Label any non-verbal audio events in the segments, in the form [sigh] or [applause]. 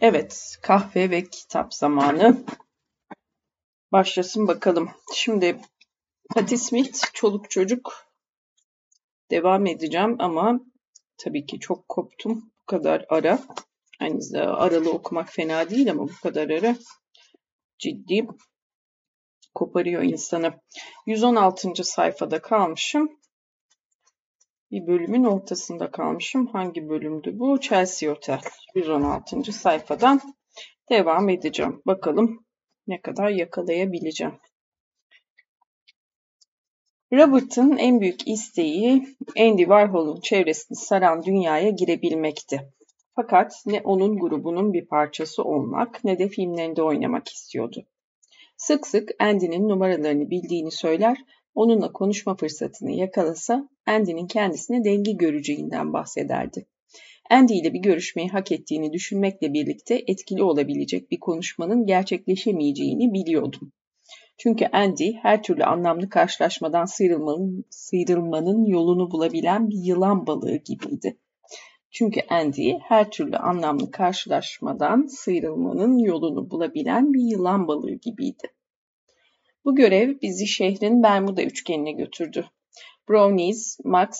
Evet, kahve ve kitap zamanı. Başlasın bakalım. Şimdi Patti Smith, çoluk çocuk devam edeceğim ama tabii ki çok koptum. Bu kadar ara. Hani aralı okumak fena değil ama bu kadar ara ciddi koparıyor insanı. 116. sayfada kalmışım. Bir bölümün ortasında kalmışım. Hangi bölümdü bu? Chelsea Hotel. 116. sayfadan devam edeceğim. Bakalım ne kadar yakalayabileceğim. Robert'ın en büyük isteği Andy Warhol'un çevresini saran dünyaya girebilmekti. Fakat ne onun grubunun bir parçası olmak ne de filmlerinde oynamak istiyordu. Sık sık Andy'nin numaralarını bildiğini söyler, onunla konuşma fırsatını yakalasa Andy'nin kendisine dengi göreceğinden bahsederdi. Andy ile bir görüşmeyi hak ettiğini düşünmekle birlikte etkili olabilecek bir konuşmanın gerçekleşemeyeceğini biliyordum. Çünkü Andy her türlü anlamlı karşılaşmadan sıyrılmanın, sıyrılmanın yolunu bulabilen bir yılan balığı gibiydi. Çünkü Andy her türlü anlamlı karşılaşmadan sıyrılmanın yolunu bulabilen bir yılan balığı gibiydi. Bu görev bizi şehrin Bermuda üçgenine götürdü. Brownies, Max,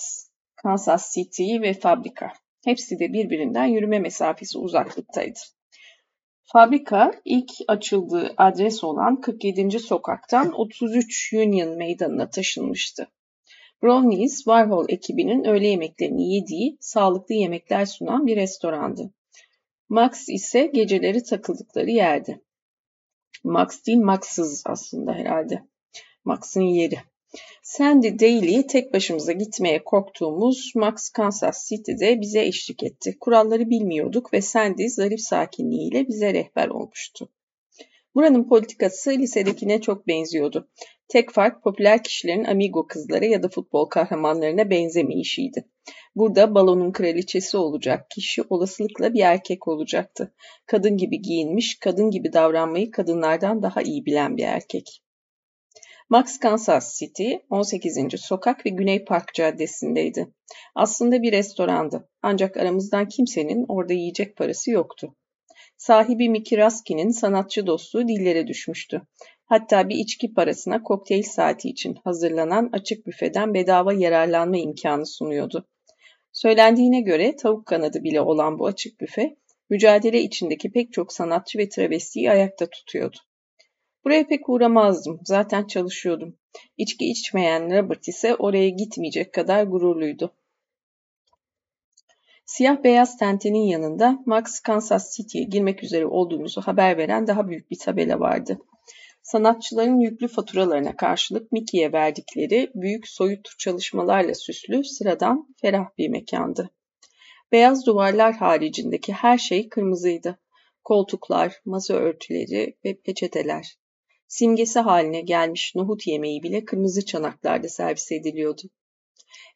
Kansas City ve fabrika. Hepsi de birbirinden yürüme mesafesi uzaklıktaydı. Fabrika ilk açıldığı adres olan 47. sokaktan 33 Union Meydanı'na taşınmıştı. Brownies, Warhol ekibinin öğle yemeklerini yediği, sağlıklı yemekler sunan bir restorandı. Max ise geceleri takıldıkları yerdi. Max değil, Max'ız aslında herhalde. Max'ın yeri. Sandy Daly tek başımıza gitmeye korktuğumuz Max Kansas City'de bize eşlik etti. Kuralları bilmiyorduk ve Sandy zarif sakinliğiyle bize rehber olmuştu. Buranın politikası lisedekine çok benziyordu. Tek fark popüler kişilerin amigo kızları ya da futbol kahramanlarına benzemeyişiydi. Burada balonun kraliçesi olacak kişi olasılıkla bir erkek olacaktı. Kadın gibi giyinmiş, kadın gibi davranmayı kadınlardan daha iyi bilen bir erkek. Max Kansas City 18. Sokak ve Güney Park Caddesi'ndeydi. Aslında bir restorandı. Ancak aramızdan kimsenin orada yiyecek parası yoktu. Sahibi Mickey Raskin'in sanatçı dostluğu dillere düşmüştü. Hatta bir içki parasına kokteyl saati için hazırlanan açık büfeden bedava yararlanma imkanı sunuyordu. Söylendiğine göre tavuk kanadı bile olan bu açık büfe, mücadele içindeki pek çok sanatçı ve travestiyi ayakta tutuyordu. Buraya pek uğramazdım, zaten çalışıyordum. İçki içmeyen Robert ise oraya gitmeyecek kadar gururluydu. Siyah beyaz tentenin yanında Max Kansas City'ye girmek üzere olduğumuzu haber veren daha büyük bir tabela vardı. Sanatçıların yüklü faturalarına karşılık Mickey'e verdikleri büyük soyut çalışmalarla süslü, sıradan, ferah bir mekandı. Beyaz duvarlar haricindeki her şey kırmızıydı. Koltuklar, masa örtüleri ve peçeteler. Simgesi haline gelmiş nohut yemeği bile kırmızı çanaklarda servis ediliyordu.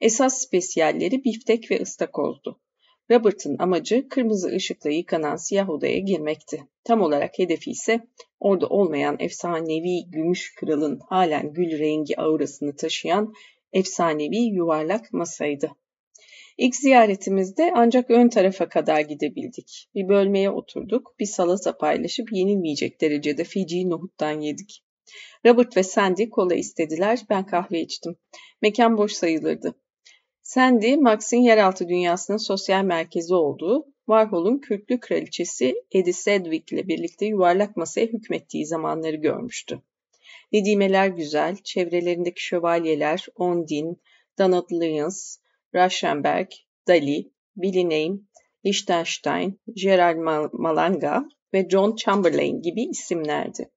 Esas spesiyalleri biftek ve ıstakozdu. Robert'ın amacı kırmızı ışıkla yıkanan siyah odaya girmekti. Tam olarak hedefi ise orada olmayan efsanevi gümüş kralın halen gül rengi aurasını taşıyan efsanevi yuvarlak masaydı. İlk ziyaretimizde ancak ön tarafa kadar gidebildik. Bir bölmeye oturduk, bir salata paylaşıp yenilmeyecek derecede Fiji nohuttan yedik. Robert ve Sandy kola istediler, ben kahve içtim. Mekan boş sayılırdı. Sandy, Max'in yeraltı dünyasının sosyal merkezi olduğu, Warhol'un kürklü kraliçesi Edie Sedgwick ile birlikte yuvarlak masaya hükmettiği zamanları görmüştü. Nedimeler güzel, çevrelerindeki şövalyeler, Ondine, Donald Lyons, Rauschenberg, Dali, Billy Name, Liechtenstein, Gerald Malanga ve John Chamberlain gibi isimlerdi.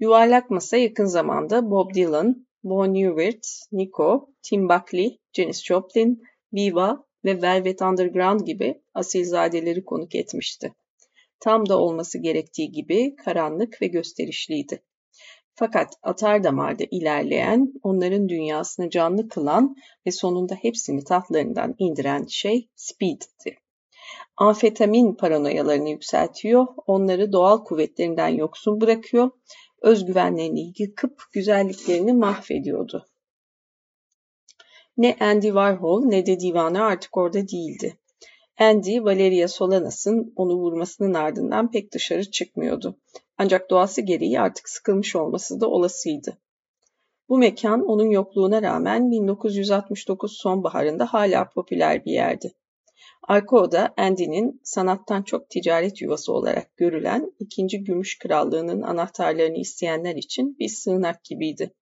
Yuvarlak masa yakın zamanda Bob Dylan, Bon Iver, Nico, Tim Buckley, Janis Joplin, Viva ve Velvet Underground gibi asilzadeleri konuk etmişti. Tam da olması gerektiği gibi karanlık ve gösterişliydi. Fakat atar damarda ilerleyen, onların dünyasını canlı kılan ve sonunda hepsini tahtlarından indiren şey speed'ti. Amfetamin paranoyalarını yükseltiyor, onları doğal kuvvetlerinden yoksun bırakıyor, özgüvenlerini yıkıp güzelliklerini mahvediyordu. Ne Andy Warhol ne de divanı artık orada değildi. Andy, Valeria Solanas'ın onu vurmasının ardından pek dışarı çıkmıyordu. Ancak doğası gereği artık sıkılmış olması da olasıydı. Bu mekan onun yokluğuna rağmen 1969 sonbaharında hala popüler bir yerdi. Arka oda Andy'nin sanattan çok ticaret yuvası olarak görülen ikinci Gümüş Krallığı'nın anahtarlarını isteyenler için bir sığınak gibiydi.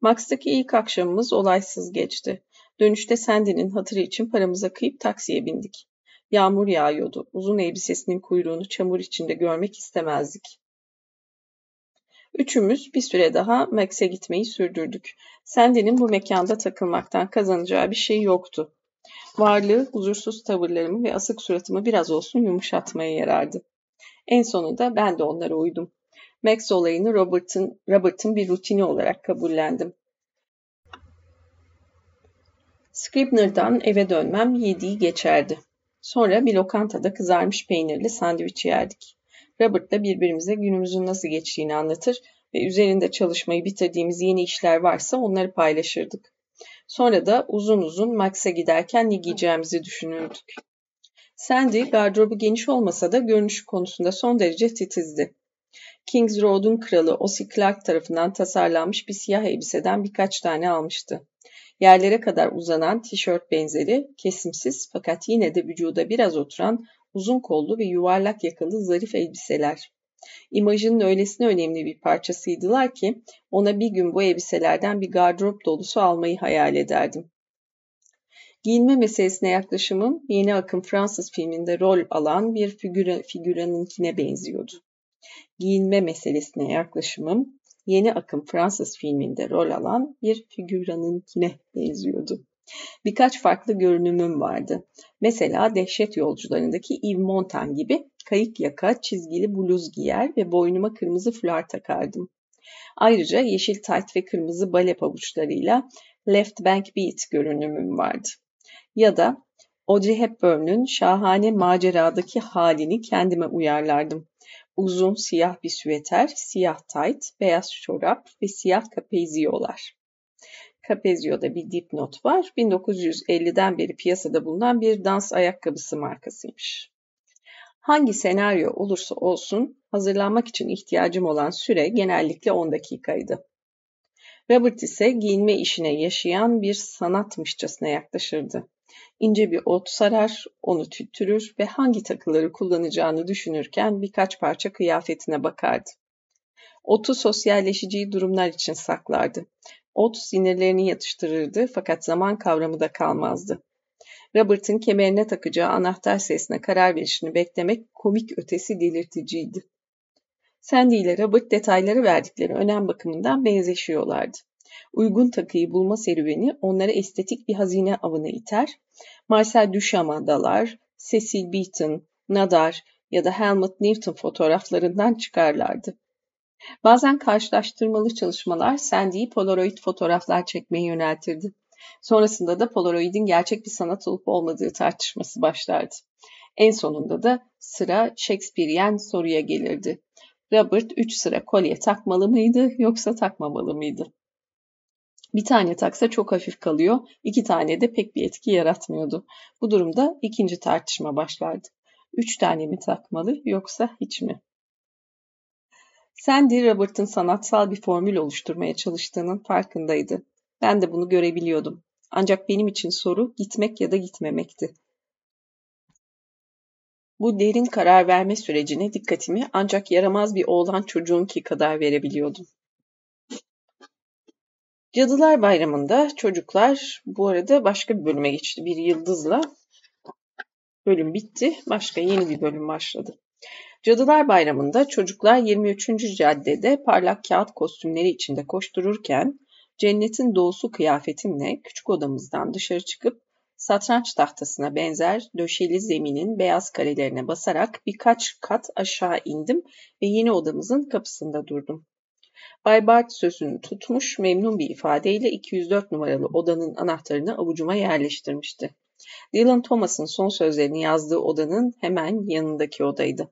Max'taki ilk akşamımız olaysız geçti. Dönüşte Sandy'nin hatırı için paramıza kıyıp taksiye bindik. Yağmur yağıyordu. Uzun elbisesinin kuyruğunu çamur içinde görmek istemezdik. Üçümüz bir süre daha Max'e gitmeyi sürdürdük. Sandy'nin bu mekanda takılmaktan kazanacağı bir şey yoktu. Varlığı huzursuz tavırlarımı ve asık suratımı biraz olsun yumuşatmaya yarardı. En sonunda ben de onlara uydum. Max olayını Robert'ın Robert'ın bir rutini olarak kabullendim. Scribner'dan eve dönmem yediği geçerdi. Sonra bir lokantada kızarmış peynirli sandviç yerdik. Robert'la birbirimize günümüzün nasıl geçtiğini anlatır ve üzerinde çalışmayı bitirdiğimiz yeni işler varsa onları paylaşırdık. Sonra da uzun uzun Max'e giderken ne giyeceğimizi düşünürdük. Sandy gardırobu geniş olmasa da görünüş konusunda son derece titizdi. Kings Road'un kralı Ossie Clark tarafından tasarlanmış bir siyah elbiseden birkaç tane almıştı. Yerlere kadar uzanan tişört benzeri, kesimsiz fakat yine de vücuda biraz oturan uzun kollu ve yuvarlak yakalı zarif elbiseler. İmajının öylesine önemli bir parçasıydılar ki ona bir gün bu elbiselerden bir gardırop dolusu almayı hayal ederdim. Giyinme meselesine yaklaşımım yeni akım Fransız filminde rol alan bir figüre, figüranınkine benziyordu. Giyinme meselesine yaklaşımım yeni akım Fransız filminde rol alan bir figüranınkine benziyordu. Birkaç farklı görünümüm vardı. Mesela Dehşet Yolcularındaki Yves Montand gibi kayık yaka, çizgili bluz giyer ve boynuma kırmızı fular takardım. Ayrıca yeşil tayt ve kırmızı bale pabuçlarıyla Left Bank Beat görünümüm vardı. Ya da Audrey Hepburn'un şahane maceradaki halini kendime uyarlardım. Uzun siyah bir süveter, siyah tayt, beyaz çorap ve siyah kapeziyolar. Capezio'da bir dipnot var. 1950'den beri piyasada bulunan bir dans ayakkabısı markasıymış. Hangi senaryo olursa olsun hazırlanmak için ihtiyacım olan süre genellikle 10 dakikaydı. Robert ise giyinme işine yaşayan bir sanatmışçasına yaklaşırdı. İnce bir ot sarar, onu tüttürür ve hangi takıları kullanacağını düşünürken birkaç parça kıyafetine bakardı. Otu sosyalleşeceği durumlar için saklardı. Ot sinirlerini yatıştırırdı fakat zaman kavramı da kalmazdı. Robert'ın kemerine takacağı anahtar sesine karar verişini beklemek komik ötesi delirticiydi. Sandy ile Robert detayları verdikleri önem bakımından benzeşiyorlardı. Uygun takıyı bulma serüveni onları estetik bir hazine avına iter. Marcel Duchamp'a dalar, Cecil Beaton, Nadar ya da Helmut Newton fotoğraflarından çıkarlardı. Bazen karşılaştırmalı çalışmalar Sandy'yi Polaroid fotoğraflar çekmeye yöneltirdi. Sonrasında da Polaroid'in gerçek bir sanat olup olmadığı tartışması başlardı. En sonunda da sıra Shakespearean soruya gelirdi. Robert üç sıra kolye takmalı mıydı yoksa takmamalı mıydı? Bir tane taksa çok hafif kalıyor, iki tane de pek bir etki yaratmıyordu. Bu durumda ikinci tartışma başlardı. Üç tane mi takmalı yoksa hiç mi? Sandy Robert'ın sanatsal bir formül oluşturmaya çalıştığının farkındaydı. Ben de bunu görebiliyordum. Ancak benim için soru gitmek ya da gitmemekti. Bu derin karar verme sürecine dikkatimi ancak yaramaz bir oğlan çocuğunki kadar verebiliyordum. Cadılar Bayramı'nda çocuklar bu arada başka bir bölüme geçti. Bir yıldızla bölüm bitti. Başka yeni bir bölüm başladı. Cadılar Bayramı'nda çocuklar 23. caddede parlak kağıt kostümleri içinde koştururken cennetin doğusu kıyafetimle küçük odamızdan dışarı çıkıp satranç tahtasına benzer döşeli zeminin beyaz karelerine basarak birkaç kat aşağı indim ve yeni odamızın kapısında durdum. Bay Bart sözünü tutmuş, memnun bir ifadeyle 204 numaralı odanın anahtarını avucuma yerleştirmişti. Dylan Thomas'ın son sözlerini yazdığı odanın hemen yanındaki odaydı.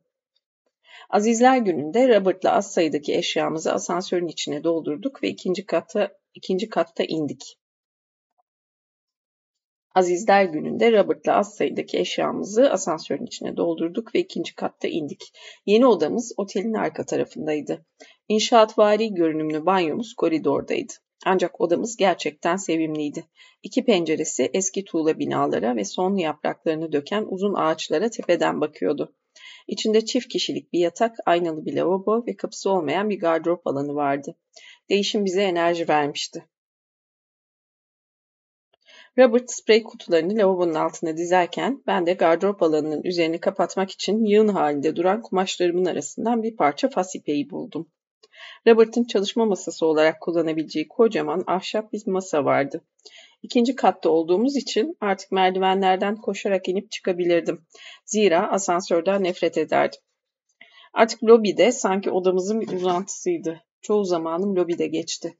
Azizler gününde Robert'la az sayıdaki eşyamızı asansörün içine doldurduk ve ikinci katta ikinci katta indik. Azizler gününde Robert'la az sayıdaki eşyamızı asansörün içine doldurduk ve ikinci katta indik. Yeni odamız otelin arka tarafındaydı. İnşaatvari görünümlü banyomuz koridordaydı. Ancak odamız gerçekten sevimliydi. İki penceresi eski tuğla binalara ve son yapraklarını döken uzun ağaçlara tepeden bakıyordu. İçinde çift kişilik bir yatak, aynalı bir lavabo ve kapısı olmayan bir gardırop alanı vardı. Değişim bize enerji vermişti. Robert sprey kutularını lavabonun altına dizerken ben de gardırop alanının üzerini kapatmak için yığın halinde duran kumaşlarımın arasından bir parça fas ipeği buldum. Robert'ın çalışma masası olarak kullanabileceği kocaman ahşap bir masa vardı. İkinci katta olduğumuz için artık merdivenlerden koşarak inip çıkabilirdim. Zira asansörden nefret ederdim. Artık lobide sanki odamızın bir uzantısıydı. Çoğu zamanım lobide geçti.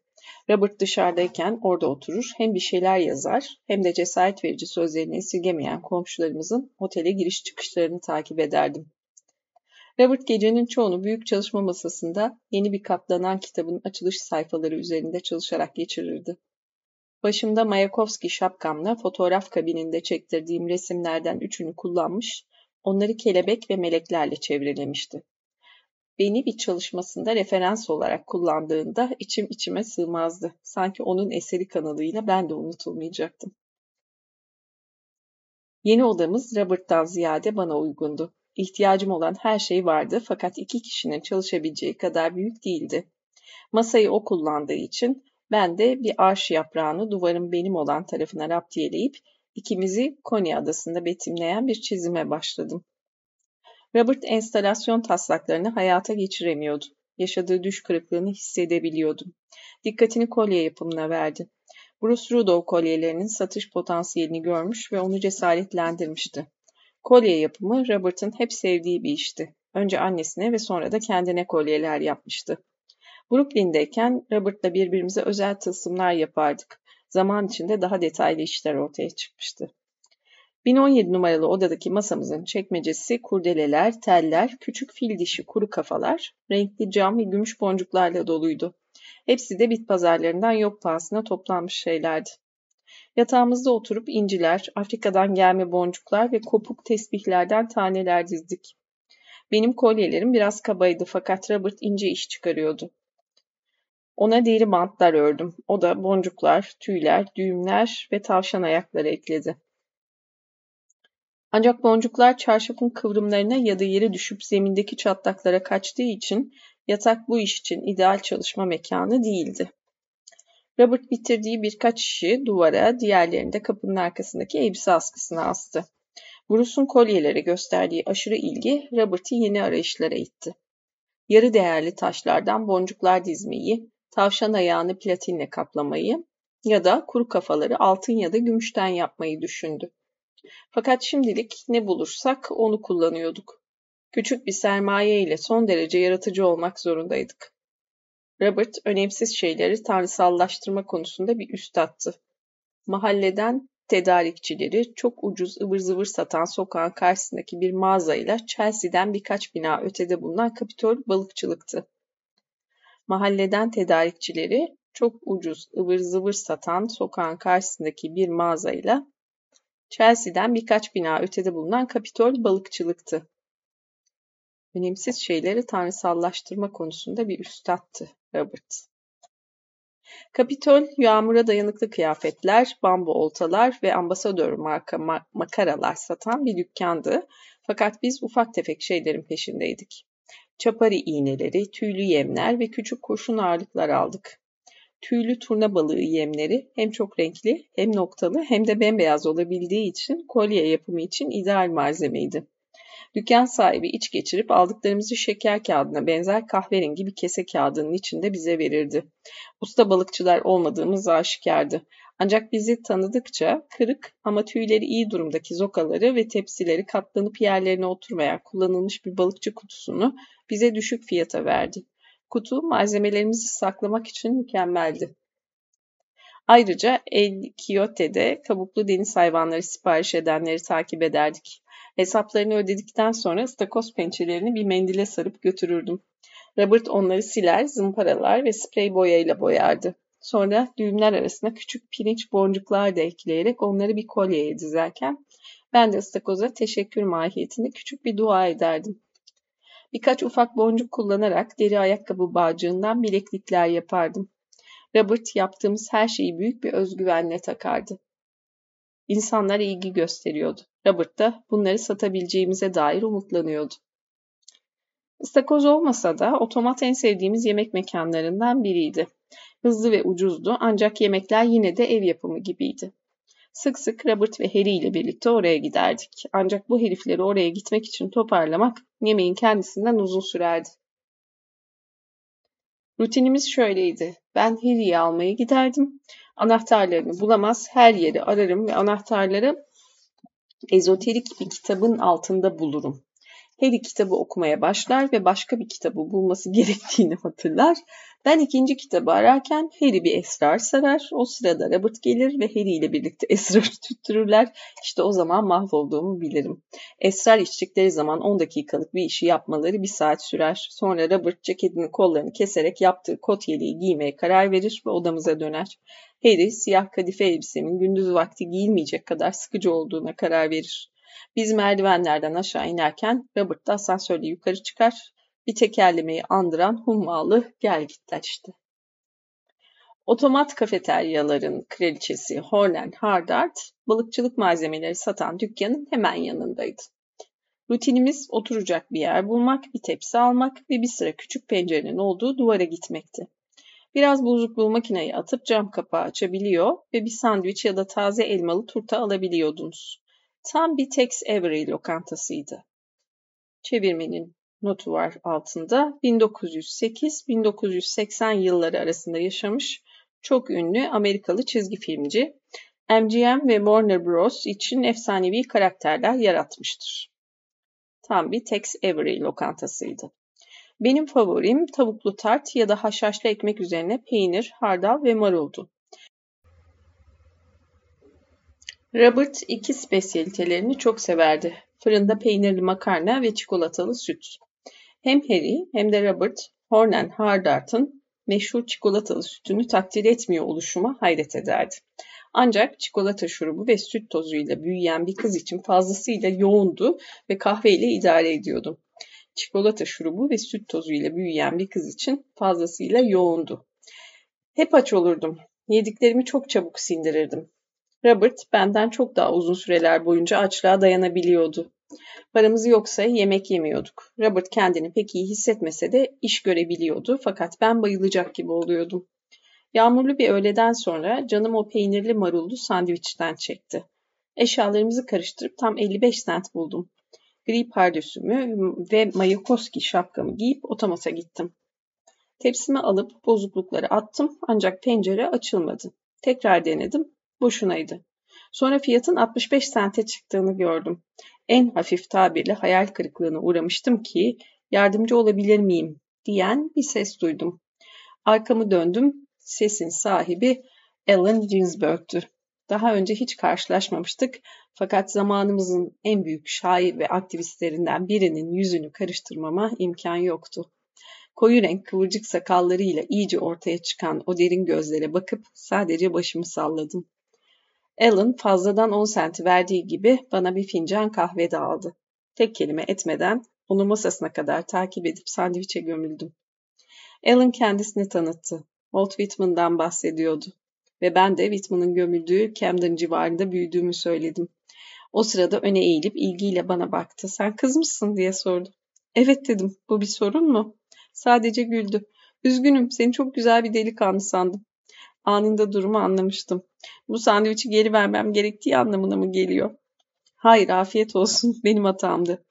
Robert dışarıdayken orada oturur, hem bir şeyler yazar hem de cesaret verici sözlerini esirgemeyen komşularımızın otele giriş çıkışlarını takip ederdim. Robert gecenin çoğunu büyük çalışma masasında yeni bir katlanan kitabın açılış sayfaları üzerinde çalışarak geçirirdi. Başımda Mayakovski şapkamla fotoğraf kabininde çektirdiğim resimlerden üçünü kullanmış, onları kelebek ve meleklerle çevrelemişti. Beni bir çalışmasında referans olarak kullandığında içim içime sığmazdı. Sanki onun eseri kanalıyla ben de unutulmayacaktım. Yeni odamız Robert'tan ziyade bana uygundu. İhtiyacım olan her şey vardı fakat iki kişinin çalışabileceği kadar büyük değildi. Masayı o kullandığı için ben de bir arş yaprağını duvarın benim olan tarafına raptiyeleyip ikimizi Konya adasında betimleyen bir çizime başladım. Robert enstalasyon taslaklarını hayata geçiremiyordu. Yaşadığı düş kırıklığını hissedebiliyordum. Dikkatini kolye yapımına verdi. Bruce Rudolph kolyelerinin satış potansiyelini görmüş ve onu cesaretlendirmişti. Kolye yapımı Robert'ın hep sevdiği bir işti. Önce annesine ve sonra da kendine kolyeler yapmıştı. Brooklyn'deyken Robert'la birbirimize özel tılsımlar yapardık. Zaman içinde daha detaylı işler ortaya çıkmıştı. 1017 numaralı odadaki masamızın çekmecesi kurdeleler, teller, küçük fil dişi kuru kafalar, renkli cam ve gümüş boncuklarla doluydu. Hepsi de bit pazarlarından yok pahasına toplanmış şeylerdi. Yatağımızda oturup inciler, Afrika'dan gelme boncuklar ve kopuk tesbihlerden taneler dizdik. Benim kolyelerim biraz kabaydı fakat Robert ince iş çıkarıyordu. Ona deri bantlar ördüm. O da boncuklar, tüyler, düğümler ve tavşan ayakları ekledi. Ancak boncuklar çarşafın kıvrımlarına ya da yere düşüp zemindeki çatlaklara kaçtığı için yatak bu iş için ideal çalışma mekanı değildi. Robert bitirdiği birkaç işi duvara, diğerlerini de kapının arkasındaki elbise askısına astı. Bruce'un kolyelere gösterdiği aşırı ilgi Robert'ı yeni arayışlara itti. Yarı değerli taşlardan boncuklar dizmeyi, tavşan ayağını platinle kaplamayı ya da kuru kafaları altın ya da gümüşten yapmayı düşündü. Fakat şimdilik ne bulursak onu kullanıyorduk. Küçük bir sermaye ile son derece yaratıcı olmak zorundaydık. Robert önemsiz şeyleri tanrısallaştırma konusunda bir üstattı. Mahalleden tedarikçileri çok ucuz ıvır zıvır satan sokağın karşısındaki bir mağazayla Chelsea'den birkaç bina ötede bulunan Kapitol balıkçılıktı. Mahalleden tedarikçileri çok ucuz ıvır zıvır satan sokağın karşısındaki bir mağazayla Chelsea'den birkaç bina ötede bulunan Kapitol balıkçılıktı. Önemsiz şeyleri tanrısallaştırma konusunda bir üstattı Robert. Kapitol, yağmura dayanıklı kıyafetler, bambu oltalar ve ambasador marka makaralar satan bir dükkandı. Fakat biz ufak tefek şeylerin peşindeydik. Çapari iğneleri, tüylü yemler ve küçük kurşun ağırlıklar aldık. Tüylü turna balığı yemleri hem çok renkli hem noktalı hem de bembeyaz olabildiği için kolye yapımı için ideal malzemeydi. Dükkan sahibi iç geçirip aldıklarımızı şeker kağıdına benzer kahverengi bir kese kağıdının içinde bize verirdi. Usta balıkçılar olmadığımız aşikardı. Ancak bizi tanıdıkça kırık ama tüyleri iyi durumdaki zokaları ve tepsileri katlanıp yerlerine oturmayan kullanılmış bir balıkçı kutusunu bize düşük fiyata verdi. Kutu malzemelerimizi saklamak için mükemmeldi. Ayrıca El Quixote'de kabuklu deniz hayvanları sipariş edenleri takip ederdik. Hesaplarını ödedikten sonra stakoz pençelerini bir mendile sarıp götürürdüm. Robert onları siler, zımparalar ve sprey boyayla boyardı. Sonra düğümler arasına küçük pirinç boncuklar da ekleyerek onları bir kolyeye dizerken ben de ıstakoza teşekkür mahiyetinde küçük bir dua ederdim. Birkaç ufak boncuk kullanarak deri ayakkabı bağcığından bileklikler yapardım. Robert yaptığımız her şeyi büyük bir özgüvenle takardı. İnsanlar ilgi gösteriyordu. Robert da bunları satabileceğimize dair umutlanıyordu. İstakoz olmasa da otomat en sevdiğimiz yemek mekanlarından biriydi. Hızlı ve ucuzdu ancak yemekler yine de ev yapımı gibiydi. Sık sık Robert ve Harry ile birlikte oraya giderdik. Ancak bu herifleri oraya gitmek için toparlamak yemeğin kendisinden uzun sürerdi. Rutinimiz şöyleydi. Ben Harry'i almaya giderdim. Anahtarlarını bulamaz, her yeri ararım ve anahtarları ezoterik bir kitabın altında bulurum. Harry kitabı okumaya başlar ve başka bir kitabı bulması [laughs] gerektiğini hatırlar. Ben ikinci kitabı ararken Harry bir esrar sarar. O sırada Robert gelir ve Harry ile birlikte [laughs] esrar tüttürürler. İşte o zaman mahvolduğumu bilirim. Esrar içtikleri zaman 10 dakikalık bir işi yapmaları bir saat sürer. Sonra Robert ceketinin kollarını keserek yaptığı kot yeleği giymeye karar verir ve odamıza döner. Harry siyah kadife elbisemin gündüz vakti giyilmeyecek kadar sıkıcı olduğuna karar verir. Biz merdivenlerden aşağı inerken Robert da asansörle yukarı çıkar. Bir tekerlemeyi andıran hummalı gel gitler işte. Otomat kafeteryaların kraliçesi Hornen Hardart, balıkçılık malzemeleri satan dükkanın hemen yanındaydı. Rutinimiz oturacak bir yer bulmak, bir tepsi almak ve bir sıra küçük pencerenin olduğu duvara gitmekti. Biraz buzluklu makineyi atıp cam kapağı açabiliyor ve bir sandviç ya da taze elmalı turta alabiliyordunuz. Tam bir Tex Avery lokantasıydı. Çevirmenin notu var altında. 1908-1980 yılları arasında yaşamış çok ünlü Amerikalı çizgi filmci. MGM ve Warner Bros. için efsanevi karakterler yaratmıştır. Tam bir Tex Avery lokantasıydı. Benim favorim tavuklu tart ya da haşhaşlı ekmek üzerine peynir, hardal ve maruldu. Robert iki spesiyalitelerini çok severdi. Fırında peynirli makarna ve çikolatalı süt. Hem Harry hem de Robert, Hornen Hardart'ın meşhur çikolatalı sütünü takdir etmiyor oluşuma hayret ederdi. Ancak çikolata şurubu ve süt tozuyla büyüyen bir kız için fazlasıyla yoğundu ve kahveyle idare ediyordum. Çikolata şurubu ve süt tozuyla büyüyen bir kız için fazlasıyla yoğundu. Hep aç olurdum. Yediklerimi çok çabuk sindirirdim. Robert benden çok daha uzun süreler boyunca açlığa dayanabiliyordu. Paramız yoksa yemek yemiyorduk. Robert kendini pek iyi hissetmese de iş görebiliyordu fakat ben bayılacak gibi oluyordum. Yağmurlu bir öğleden sonra canım o peynirli marullu sandviçten çekti. Eşyalarımızı karıştırıp tam 55 sent buldum. Gri pardösümü ve Mayakovski şapkamı giyip otomata gittim. Tepsimi alıp bozuklukları attım ancak pencere açılmadı. Tekrar denedim boşunaydı. Sonra fiyatın 65 sente çıktığını gördüm. En hafif tabirle hayal kırıklığına uğramıştım ki yardımcı olabilir miyim diyen bir ses duydum. Arkamı döndüm. Sesin sahibi Alan Ginsberg'tü. Daha önce hiç karşılaşmamıştık fakat zamanımızın en büyük şair ve aktivistlerinden birinin yüzünü karıştırmama imkan yoktu. Koyu renk kıvırcık sakallarıyla iyice ortaya çıkan o derin gözlere bakıp sadece başımı salladım. Alan fazladan 10 senti verdiği gibi bana bir fincan kahve de aldı. Tek kelime etmeden onu masasına kadar takip edip sandviçe gömüldüm. Alan kendisini tanıttı. Walt Whitman'dan bahsediyordu. Ve ben de Whitman'ın gömüldüğü Camden civarında büyüdüğümü söyledim. O sırada öne eğilip ilgiyle bana baktı. Sen kız mısın diye sordu. Evet dedim. Bu bir sorun mu? Sadece güldü. Üzgünüm. Seni çok güzel bir delikanlı sandım. Anında durumu anlamıştım. Bu sandviçi geri vermem gerektiği anlamına mı geliyor? Hayır, afiyet olsun. [laughs] Benim hatamdı.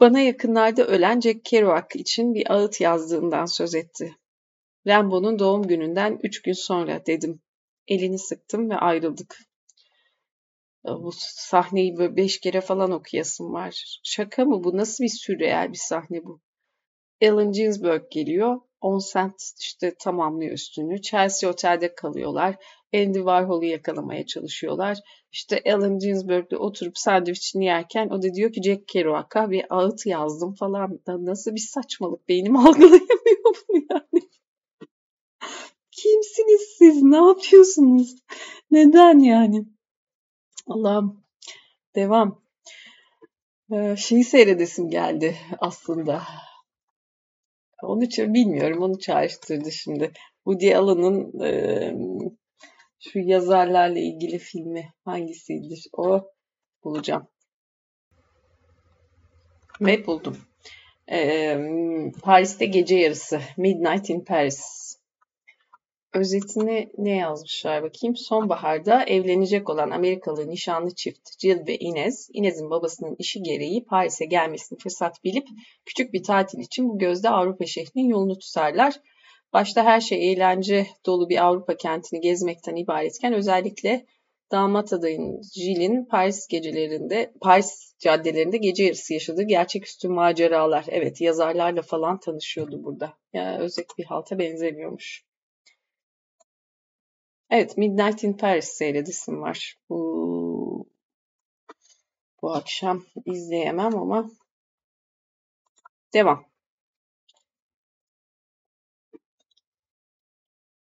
Bana yakınlarda ölen Jack Kerouac için bir ağıt yazdığından söz etti. Rambo'nun doğum gününden üç gün sonra dedim. Elini sıktım ve ayrıldık. Bu sahneyi böyle beş kere falan okuyasım var. Şaka mı bu? Nasıl bir sürreel bir sahne bu? Allen Ginsberg geliyor. 10 cent işte tamamlıyor üstünü. Chelsea Otel'de kalıyorlar. Andy Warhol'u yakalamaya çalışıyorlar. İşte Allen Ginsberg'le oturup sandviçini yerken o da diyor ki Jack Kerouac'a bir ağıt yazdım falan. Nasıl bir saçmalık beynim [laughs] algılayamıyor bunu yani. Kimsiniz siz? Ne yapıyorsunuz? Neden yani? Allah'ım. Devam. Ee, şeyi seyredesim geldi aslında. Onun için bilmiyorum. Onu çağrıştırdı şimdi. Woody Allen'ın e, şu yazarlarla ilgili filmi hangisiydir? O bulacağım. Ve buldum. E, Paris'te gece yarısı. Midnight in Paris özetini ne yazmışlar bakayım. Sonbaharda evlenecek olan Amerikalı nişanlı çift Jill ve Inez, Inez'in babasının işi gereği Paris'e gelmesini fırsat bilip küçük bir tatil için bu gözde Avrupa şehrinin yolunu tutarlar. Başta her şey eğlence dolu bir Avrupa kentini gezmekten ibaretken özellikle damat adayın Jill'in Paris gecelerinde, Paris caddelerinde gece yarısı yaşadığı gerçeküstü maceralar. Evet yazarlarla falan tanışıyordu burada. Ya yani özet bir halta benzemiyormuş. Evet, Midnight in Paris seyredesim var. Bu, bu akşam izleyemem ama devam.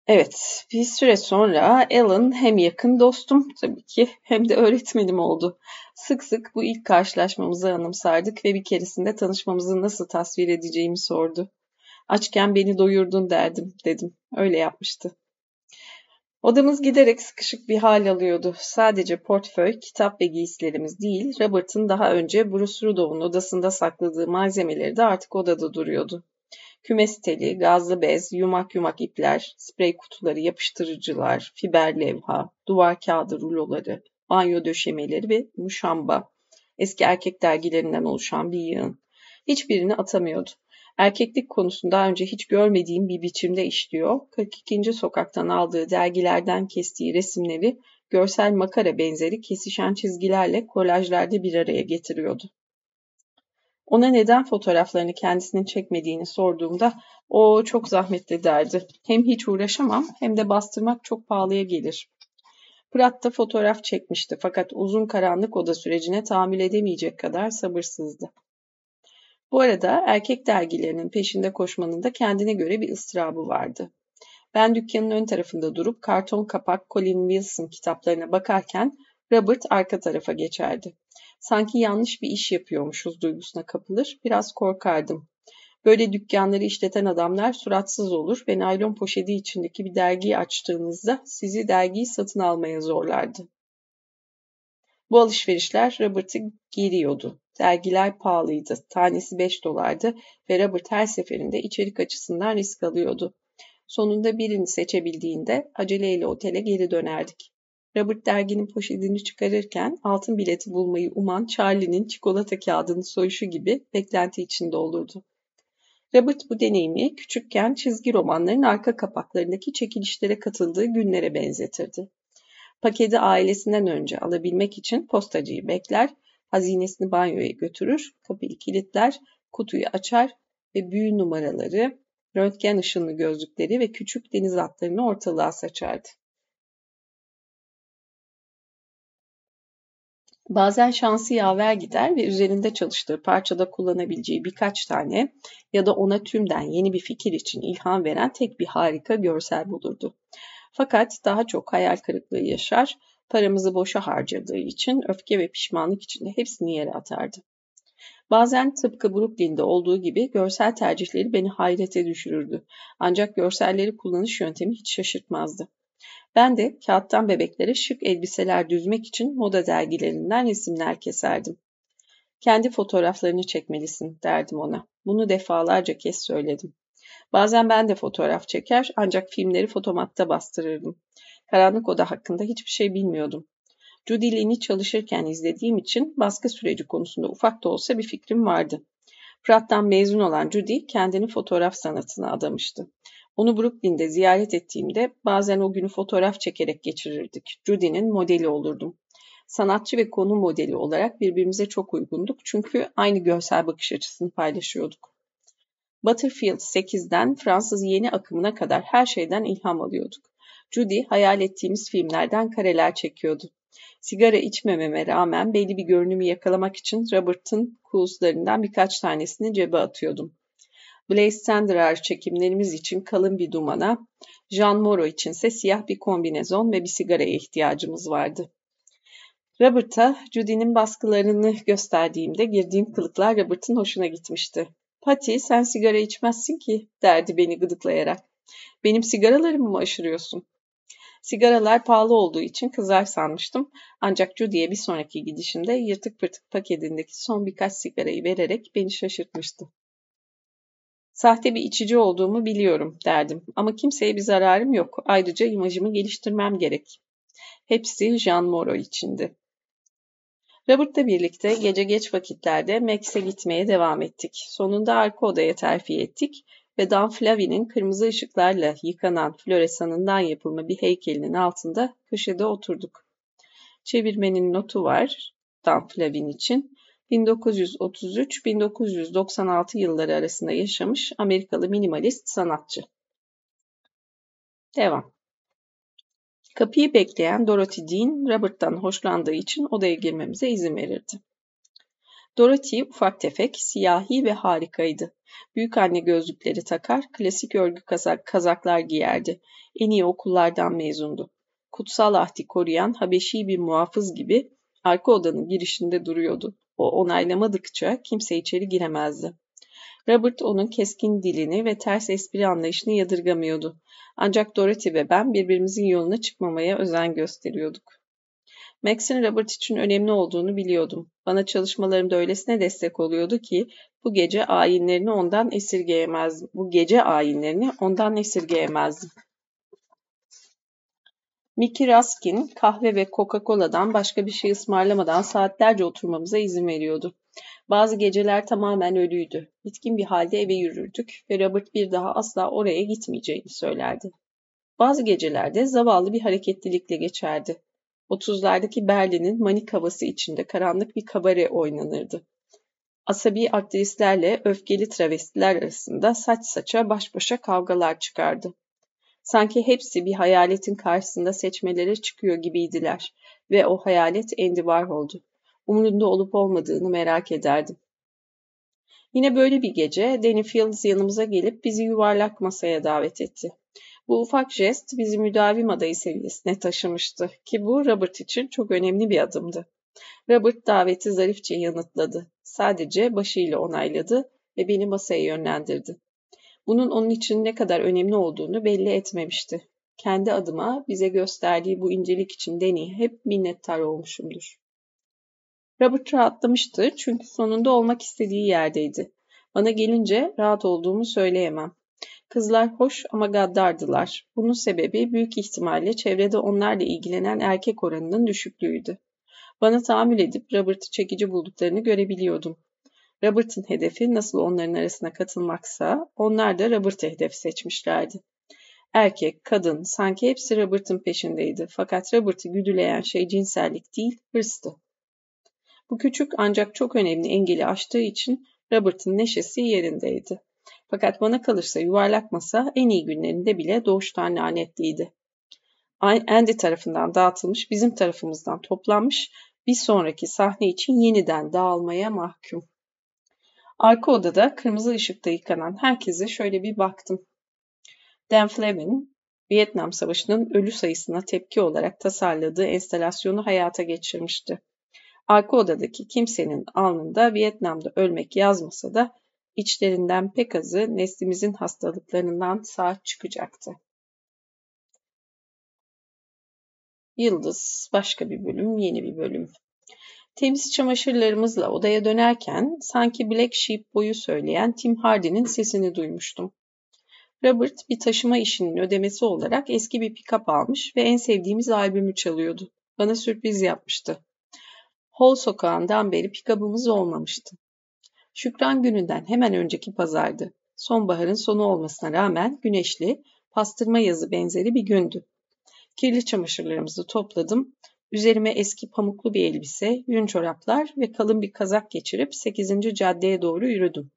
Evet, bir süre sonra Alan hem yakın dostum tabii ki hem de öğretmenim oldu. Sık sık bu ilk karşılaşmamızı anımsardık ve bir keresinde tanışmamızı nasıl tasvir edeceğimi sordu. Açken beni doyurdun derdim, dedim. Öyle yapmıştı. Odamız giderek sıkışık bir hal alıyordu. Sadece portföy, kitap ve giysilerimiz değil, Robert'ın daha önce Bruce Rudolph'un odasında sakladığı malzemeleri de artık odada duruyordu. Kümes teli, gazlı bez, yumak yumak ipler, sprey kutuları, yapıştırıcılar, fiber levha, duvar kağıdı ruloları, banyo döşemeleri ve muşamba. Eski erkek dergilerinden oluşan bir yığın. Hiçbirini atamıyordu erkeklik konusunda daha önce hiç görmediğim bir biçimde işliyor. 42. sokaktan aldığı dergilerden kestiği resimleri görsel makara benzeri kesişen çizgilerle kolajlarda bir araya getiriyordu. Ona neden fotoğraflarını kendisinin çekmediğini sorduğumda o çok zahmetli derdi. Hem hiç uğraşamam hem de bastırmak çok pahalıya gelir. Fırat da fotoğraf çekmişti fakat uzun karanlık oda sürecine tahammül edemeyecek kadar sabırsızdı. Bu arada erkek dergilerinin peşinde koşmanın da kendine göre bir ıstırabı vardı. Ben dükkanın ön tarafında durup karton kapak Colin Wilson kitaplarına bakarken Robert arka tarafa geçerdi. Sanki yanlış bir iş yapıyormuşuz duygusuna kapılır, biraz korkardım. Böyle dükkanları işleten adamlar suratsız olur ve naylon poşeti içindeki bir dergiyi açtığınızda sizi dergiyi satın almaya zorlardı. Bu alışverişler Robert'ı geriyordu. Dergiler pahalıydı. Tanesi 5 dolardı ve Robert her seferinde içerik açısından risk alıyordu. Sonunda birini seçebildiğinde aceleyle otele geri dönerdik. Robert derginin poşetini çıkarırken altın bileti bulmayı uman Charlie'nin çikolata kağıdını soyuşu gibi beklenti içinde olurdu. Robert bu deneyimi küçükken çizgi romanların arka kapaklarındaki çekilişlere katıldığı günlere benzetirdi. Paketi ailesinden önce alabilmek için postacıyı bekler, hazinesini banyoya götürür, kapıyı kilitler, kutuyu açar ve büyü numaraları, röntgen ışınlı gözlükleri ve küçük deniz atlarını ortalığa saçardı. Bazen şansı yaver gider ve üzerinde çalıştığı parçada kullanabileceği birkaç tane ya da ona tümden yeni bir fikir için ilham veren tek bir harika görsel bulurdu. Fakat daha çok hayal kırıklığı yaşar, paramızı boşa harcadığı için öfke ve pişmanlık içinde hepsini yere atardı. Bazen tıpkı Brooklyn'de olduğu gibi görsel tercihleri beni hayrete düşürürdü. Ancak görselleri kullanış yöntemi hiç şaşırtmazdı. Ben de kağıttan bebeklere şık elbiseler düzmek için moda dergilerinden resimler keserdim. Kendi fotoğraflarını çekmelisin derdim ona. Bunu defalarca kez söyledim. Bazen ben de fotoğraf çeker ancak filmleri fotomatta bastırırdım. Karanlık Oda hakkında hiçbir şey bilmiyordum. Judy Linn'i çalışırken izlediğim için baskı süreci konusunda ufak da olsa bir fikrim vardı. Pratt'tan mezun olan Judy kendini fotoğraf sanatına adamıştı. Onu Brooklyn'de ziyaret ettiğimde bazen o günü fotoğraf çekerek geçirirdik. Judy'nin modeli olurdum. Sanatçı ve konu modeli olarak birbirimize çok uygunduk çünkü aynı görsel bakış açısını paylaşıyorduk. Butterfield 8'den Fransız yeni akımına kadar her şeyden ilham alıyorduk. Judy hayal ettiğimiz filmlerden kareler çekiyordu. Sigara içmememe rağmen belli bir görünümü yakalamak için Robert'ın kulslarından birkaç tanesini cebe atıyordum. Blaise Cenderer çekimlerimiz için kalın bir dumana, Jean Moreau içinse siyah bir kombinezon ve bir sigaraya ihtiyacımız vardı. Robert'a Judy'nin baskılarını gösterdiğimde girdiğim kılıklar Robert'ın hoşuna gitmişti. Patty sen sigara içmezsin ki derdi beni gıdıklayarak. Benim sigaralarımı mı aşırıyorsun? Sigaralar pahalı olduğu için kızar sanmıştım. Ancak Judy'ye bir sonraki gidişimde yırtık pırtık paketindeki son birkaç sigarayı vererek beni şaşırtmıştı. Sahte bir içici olduğumu biliyorum derdim ama kimseye bir zararım yok. Ayrıca imajımı geliştirmem gerek. Hepsi Jean Moreau içindi. Robert'la birlikte gece geç vakitlerde Max'e gitmeye devam ettik. Sonunda arka odaya terfi ettik ve Dan Flavi'nin kırmızı ışıklarla yıkanan floresanından yapılma bir heykelinin altında köşede oturduk. Çevirmenin notu var Dan Flavin için. 1933-1996 yılları arasında yaşamış Amerikalı minimalist sanatçı. Devam. Kapıyı bekleyen Dorothy Dean, Robert'tan hoşlandığı için odaya girmemize izin verirdi. Dorothy ufak tefek, siyahi ve harikaydı. Büyük anne gözlükleri takar, klasik örgü kazak, kazaklar giyerdi. En iyi okullardan mezundu. Kutsal ahdi koruyan Habeşi bir muhafız gibi arka odanın girişinde duruyordu. O onaylamadıkça kimse içeri giremezdi. Robert onun keskin dilini ve ters espri anlayışını yadırgamıyordu. Ancak Dorothy ve ben birbirimizin yoluna çıkmamaya özen gösteriyorduk. Max'in Robert için önemli olduğunu biliyordum. Bana çalışmalarımda öylesine destek oluyordu ki bu gece ayinlerini ondan esirgeyemezdim. Bu gece ayinlerini ondan esirgeyemezdim. Mickey Raskin kahve ve Coca-Cola'dan başka bir şey ısmarlamadan saatlerce oturmamıza izin veriyordu. Bazı geceler tamamen ölüydü. Bitkin bir halde eve yürürdük ve Robert bir daha asla oraya gitmeyeceğini söylerdi. Bazı gecelerde zavallı bir hareketlilikle geçerdi. Otuzlardaki Berlin'in manik havası içinde karanlık bir kabare oynanırdı. Asabi aktrislerle öfkeli travestiler arasında saç saça baş başa kavgalar çıkardı. Sanki hepsi bir hayaletin karşısında seçmelere çıkıyor gibiydiler ve o hayalet Andy Warhol'du. Umurunda olup olmadığını merak ederdim. Yine böyle bir gece Danny Fields yanımıza gelip bizi yuvarlak masaya davet etti. Bu ufak jest bizi müdavim adayı seviyesine taşımıştı ki bu Robert için çok önemli bir adımdı. Robert daveti zarifçe yanıtladı. Sadece başıyla onayladı ve beni masaya yönlendirdi. Bunun onun için ne kadar önemli olduğunu belli etmemişti. Kendi adıma bize gösterdiği bu incelik için Deni hep minnettar olmuşumdur. Robert rahatlamıştı çünkü sonunda olmak istediği yerdeydi. Bana gelince rahat olduğumu söyleyemem. Kızlar hoş ama gaddardılar. Bunun sebebi büyük ihtimalle çevrede onlarla ilgilenen erkek oranının düşüklüğüydü. Bana tahammül edip Robert'ı çekici bulduklarını görebiliyordum. Robert'ın hedefi nasıl onların arasına katılmaksa onlar da Robert'ı hedef seçmişlerdi. Erkek, kadın sanki hepsi Robert'ın peşindeydi fakat Robert'ı güdüleyen şey cinsellik değil, hırstı. Bu küçük ancak çok önemli engeli aştığı için Robert'ın neşesi yerindeydi. Fakat bana kalırsa yuvarlak masa en iyi günlerinde bile doğuştan lanetliydi. Andy tarafından dağıtılmış, bizim tarafımızdan toplanmış, bir sonraki sahne için yeniden dağılmaya mahkum. Arka odada kırmızı ışıkta yıkanan herkese şöyle bir baktım. Dan Fleming, Vietnam Savaşı'nın ölü sayısına tepki olarak tasarladığı enstalasyonu hayata geçirmişti. Arka odadaki kimsenin alnında Vietnam'da ölmek yazmasa da içlerinden pek azı neslimizin hastalıklarından sağ çıkacaktı. Yıldız, başka bir bölüm, yeni bir bölüm. Temiz çamaşırlarımızla odaya dönerken sanki Black Sheep boyu söyleyen Tim Hardy'nin sesini duymuştum. Robert bir taşıma işinin ödemesi olarak eski bir pick-up almış ve en sevdiğimiz albümü çalıyordu. Bana sürpriz yapmıştı. Hall sokağından beri pick-up'ımız olmamıştı. Şükran gününden hemen önceki pazardı. Sonbaharın sonu olmasına rağmen güneşli, pastırma yazı benzeri bir gündü. Kirli çamaşırlarımızı topladım. Üzerime eski pamuklu bir elbise, yün çoraplar ve kalın bir kazak geçirip 8. caddeye doğru yürüdüm.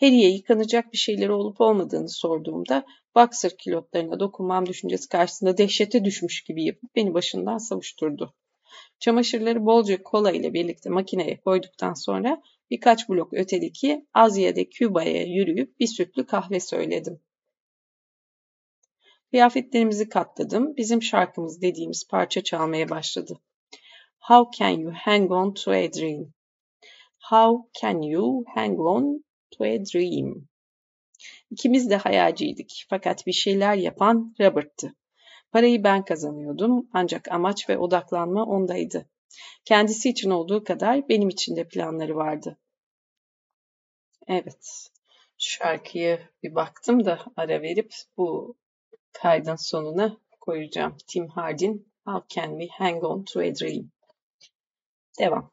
Harry'e yıkanacak bir şeyleri olup olmadığını sorduğumda boxer kilotlarına dokunmam düşüncesi karşısında dehşete düşmüş gibi yapıp beni başından savuşturdu. Çamaşırları bolca kola ile birlikte makineye koyduktan sonra Birkaç blok ötedeki Azya'da Küba'ya yürüyüp bir sütlü kahve söyledim. Kıyafetlerimizi katladım. Bizim şarkımız dediğimiz parça çalmaya başladı. How can you hang on to a dream? How can you hang on to a dream? İkimiz de hayalciydik fakat bir şeyler yapan Robert'tı. Parayı ben kazanıyordum ancak amaç ve odaklanma ondaydı. Kendisi için olduğu kadar benim için de planları vardı. Evet, şarkıya bir baktım da ara verip bu kaydın sonuna koyacağım. Tim Hardin, How Can We Hang On To A Dream? Devam.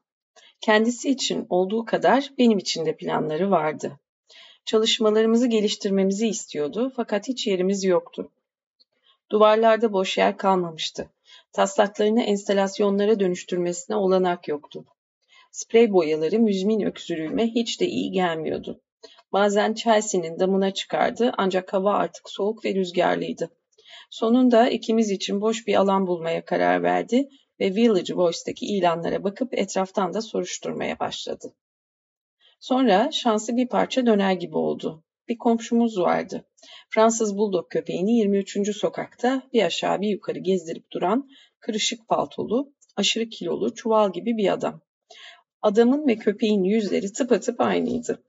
Kendisi için olduğu kadar benim için de planları vardı. Çalışmalarımızı geliştirmemizi istiyordu fakat hiç yerimiz yoktu. Duvarlarda boş yer kalmamıştı. Taslaklarını enstalasyonlara dönüştürmesine olanak yoktu. Sprey boyaları müzmin öksürüğüme hiç de iyi gelmiyordu. Bazen Chelsea'nin damına çıkardı ancak hava artık soğuk ve rüzgarlıydı. Sonunda ikimiz için boş bir alan bulmaya karar verdi ve Village Voice'daki ilanlara bakıp etraftan da soruşturmaya başladı. Sonra şansı bir parça döner gibi oldu. Bir komşumuz vardı. Fransız buldog köpeğini 23. sokakta bir aşağı bir yukarı gezdirip duran kırışık paltolu, aşırı kilolu, çuval gibi bir adam. Adamın ve köpeğin yüzleri tıpatıp aynıydı.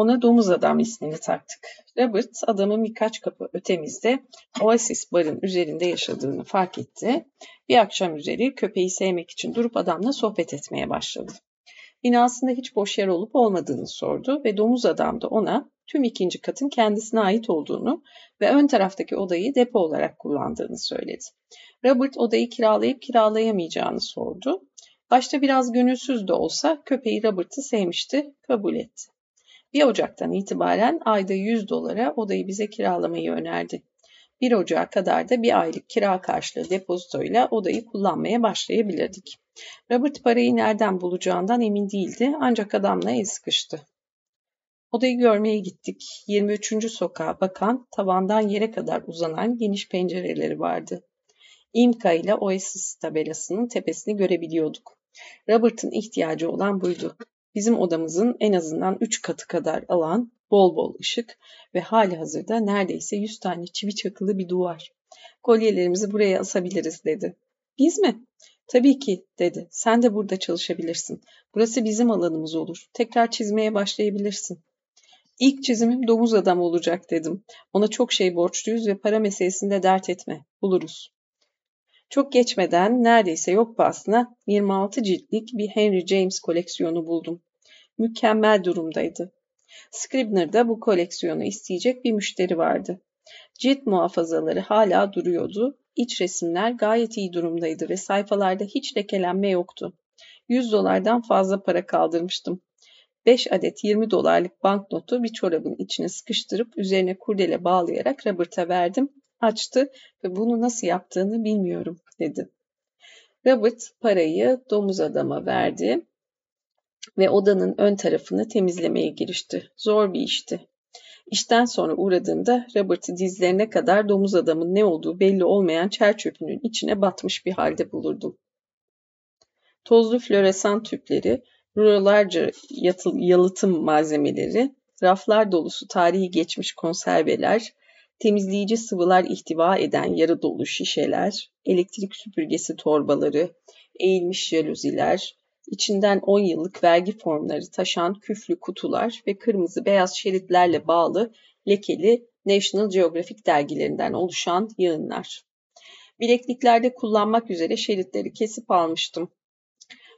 Ona domuz adam ismini taktık. Robert adamın birkaç kapı ötemizde Oasis barın üzerinde yaşadığını fark etti. Bir akşam üzeri köpeği sevmek için durup adamla sohbet etmeye başladı. Binasında hiç boş yer olup olmadığını sordu ve domuz adam da ona tüm ikinci katın kendisine ait olduğunu ve ön taraftaki odayı depo olarak kullandığını söyledi. Robert odayı kiralayıp kiralayamayacağını sordu. Başta biraz gönülsüz de olsa köpeği Robert'ı sevmişti, kabul etti. Bir Ocak'tan itibaren ayda 100 dolara odayı bize kiralamayı önerdi. 1 Ocak'a kadar da bir aylık kira karşılığı depozitoyla odayı kullanmaya başlayabilirdik. Robert parayı nereden bulacağından emin değildi ancak adamla el sıkıştı. Odayı görmeye gittik. 23. sokağa bakan, tavandan yere kadar uzanan geniş pencereleri vardı. İmka ile Oasis tabelasının tepesini görebiliyorduk. Robert'ın ihtiyacı olan buydu. Bizim odamızın en azından 3 katı kadar alan, bol bol ışık ve hali hazırda neredeyse 100 tane çivi çakılı bir duvar. Kolyelerimizi buraya asabiliriz dedi. Biz mi? Tabii ki dedi. Sen de burada çalışabilirsin. Burası bizim alanımız olur. Tekrar çizmeye başlayabilirsin. İlk çizimim domuz adam olacak dedim. Ona çok şey borçluyuz ve para meselesinde dert etme. Buluruz. Çok geçmeden neredeyse yok pahasına 26 ciltlik bir Henry James koleksiyonu buldum. Mükemmel durumdaydı. Scribner'da bu koleksiyonu isteyecek bir müşteri vardı. Cilt muhafazaları hala duruyordu. İç resimler gayet iyi durumdaydı ve sayfalarda hiç lekelenme yoktu. 100 dolardan fazla para kaldırmıştım. 5 adet 20 dolarlık banknotu bir çorabın içine sıkıştırıp üzerine kurdele bağlayarak Robert'a verdim. Açtı ve bunu nasıl yaptığını bilmiyorum dedi. Robert parayı domuz adama verdi ve odanın ön tarafını temizlemeye girişti. Zor bir işti. İşten sonra uğradığımda Robert'ı dizlerine kadar domuz adamın ne olduğu belli olmayan çer çöpünün içine batmış bir halde bulurdum. Tozlu floresan tüpleri, rulolarca yalıtım malzemeleri, raflar dolusu tarihi geçmiş konserveler, temizleyici sıvılar ihtiva eden yarı dolu şişeler, elektrik süpürgesi torbaları, eğilmiş jaluziler, içinden 10 yıllık vergi formları taşan küflü kutular ve kırmızı beyaz şeritlerle bağlı lekeli National Geographic dergilerinden oluşan yığınlar. Bilekliklerde kullanmak üzere şeritleri kesip almıştım.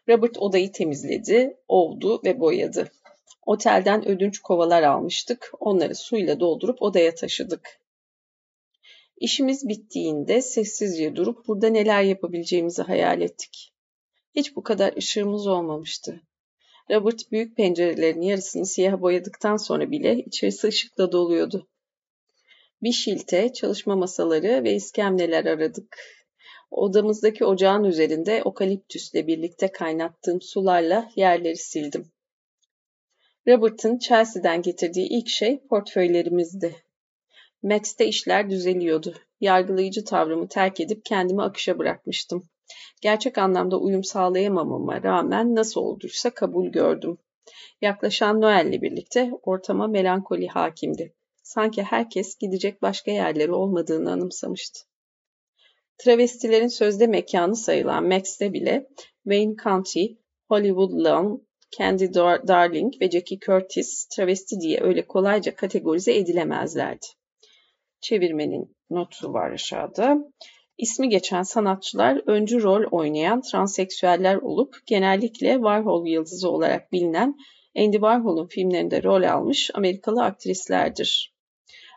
Robert odayı temizledi, ovdu ve boyadı. Otelden ödünç kovalar almıştık. Onları suyla doldurup odaya taşıdık. İşimiz bittiğinde sessizce durup burada neler yapabileceğimizi hayal ettik. Hiç bu kadar ışığımız olmamıştı. Robert büyük pencerelerin yarısını siyah boyadıktan sonra bile içerisi ışıkla doluyordu. Bir şilte, çalışma masaları ve iskemleler aradık. Odamızdaki ocağın üzerinde okaliptüsle birlikte kaynattığım sularla yerleri sildim. Robert'ın Chelsea'den getirdiği ilk şey portföylerimizdi. Max'te işler düzeliyordu. Yargılayıcı tavrımı terk edip kendimi akışa bırakmıştım. Gerçek anlamda uyum sağlayamamama rağmen nasıl olduysa kabul gördüm. Yaklaşan Noel'le birlikte ortama melankoli hakimdi. Sanki herkes gidecek başka yerleri olmadığını anımsamıştı. Travestilerin sözde mekanı sayılan Max'te bile Wayne County, Hollywood Lawn, Candy Darling ve Jackie Curtis travesti diye öyle kolayca kategorize edilemezlerdi. Çevirmenin notu var aşağıda. İsmi geçen sanatçılar öncü rol oynayan transseksüeller olup genellikle Warhol yıldızı olarak bilinen Andy Warhol'un filmlerinde rol almış Amerikalı aktrislerdir.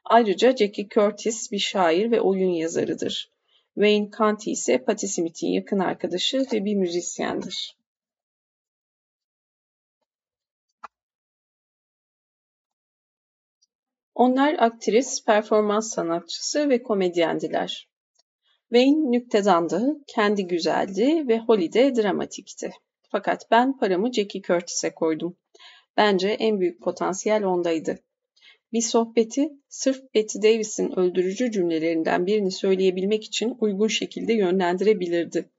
Ayrıca Jackie Curtis bir şair ve oyun yazarıdır. Wayne County ise Patti Smith'in yakın arkadaşı ve bir müzisyendir. Onlar aktris, performans sanatçısı ve komedyendiler. Wayne nüktedandı, kendi güzeldi ve de dramatikti. Fakat ben paramı Jackie Curtis'e koydum. Bence en büyük potansiyel ondaydı. Bir sohbeti sırf Betty Davis'in öldürücü cümlelerinden birini söyleyebilmek için uygun şekilde yönlendirebilirdi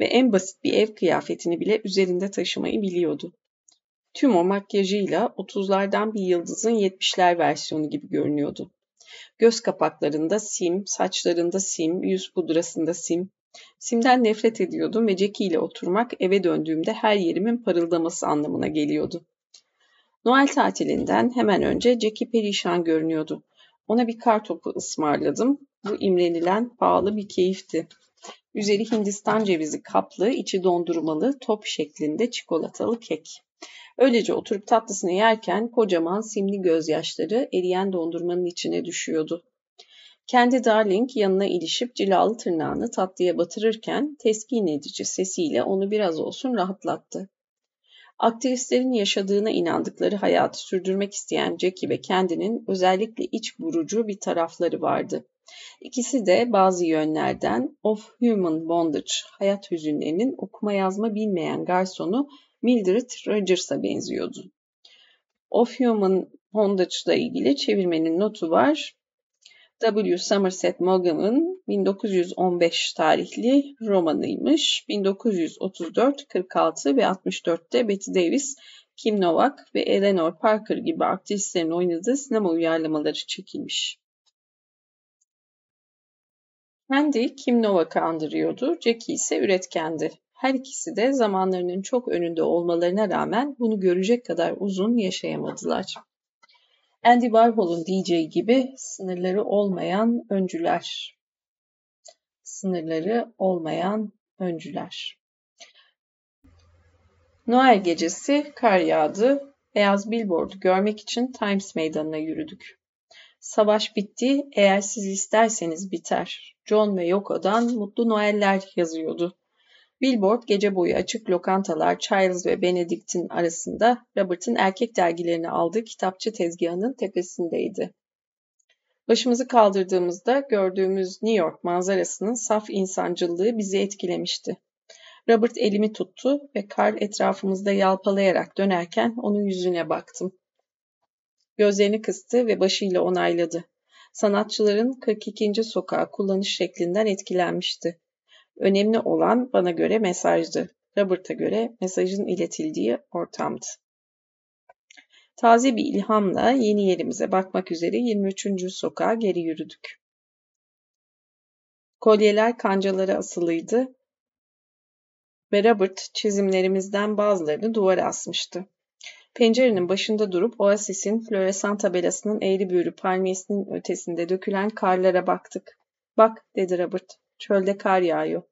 ve en basit bir ev kıyafetini bile üzerinde taşımayı biliyordu. Tüm o makyajıyla 30'lardan bir yıldızın 70'ler versiyonu gibi görünüyordu. Göz kapaklarında sim, saçlarında sim, yüz pudrasında sim. Simden nefret ediyordum ve Jackie ile oturmak eve döndüğümde her yerimin parıldaması anlamına geliyordu. Noel tatilinden hemen önce Jackie perişan görünüyordu. Ona bir kar topu ısmarladım. Bu imrenilen pahalı bir keyifti. Üzeri Hindistan cevizi kaplı, içi dondurmalı, top şeklinde çikolatalı kek. Öylece oturup tatlısını yerken kocaman simli gözyaşları eriyen dondurmanın içine düşüyordu. Kendi Darling yanına ilişip cilalı tırnağını tatlıya batırırken teskin edici sesiyle onu biraz olsun rahatlattı. Aktrislerin yaşadığına inandıkları hayatı sürdürmek isteyen Jackie ve kendinin özellikle iç burucu bir tarafları vardı. İkisi de bazı yönlerden Of Human Bondage, hayat hüzünlerinin okuma yazma bilmeyen garsonu Mildred Rogers'a benziyordu. Of Human ilgili çevirmenin notu var. W. Somerset Maugham'ın 1915 tarihli romanıymış. 1934, 46 ve 64'te Betty Davis, Kim Novak ve Eleanor Parker gibi aktrislerin oynadığı sinema uyarlamaları çekilmiş. Kendi Kim Novak'ı andırıyordu, Jackie ise üretkendi. Her ikisi de zamanlarının çok önünde olmalarına rağmen bunu görecek kadar uzun yaşayamadılar. Andy Warhol'un diyeceği gibi sınırları olmayan öncüler. Sınırları olmayan öncüler. Noel gecesi kar yağdı. Beyaz billboard'u görmek için Times Meydanı'na yürüdük. Savaş bitti, eğer siz isterseniz biter. John ve Yoko'dan Mutlu Noeller yazıyordu. Billboard gece boyu açık lokantalar Charles ve Benedict'in arasında Robert'ın erkek dergilerini aldığı kitapçı tezgahının tepesindeydi. Başımızı kaldırdığımızda gördüğümüz New York manzarasının saf insancıllığı bizi etkilemişti. Robert elimi tuttu ve kar etrafımızda yalpalayarak dönerken onun yüzüne baktım. Gözlerini kıstı ve başıyla onayladı. Sanatçıların 42. sokağı kullanış şeklinden etkilenmişti. Önemli olan bana göre mesajdı. Robert'a göre mesajın iletildiği ortamdı. Taze bir ilhamla yeni yerimize bakmak üzere 23. sokağa geri yürüdük. Kolyeler kancalara asılıydı ve Robert çizimlerimizden bazılarını duvara asmıştı. Pencerenin başında durup Oasis'in floresan tabelasının eğri büğrü palmiyesinin ötesinde dökülen karlara baktık. Bak dedi Robert. Çölde kar yağıyor.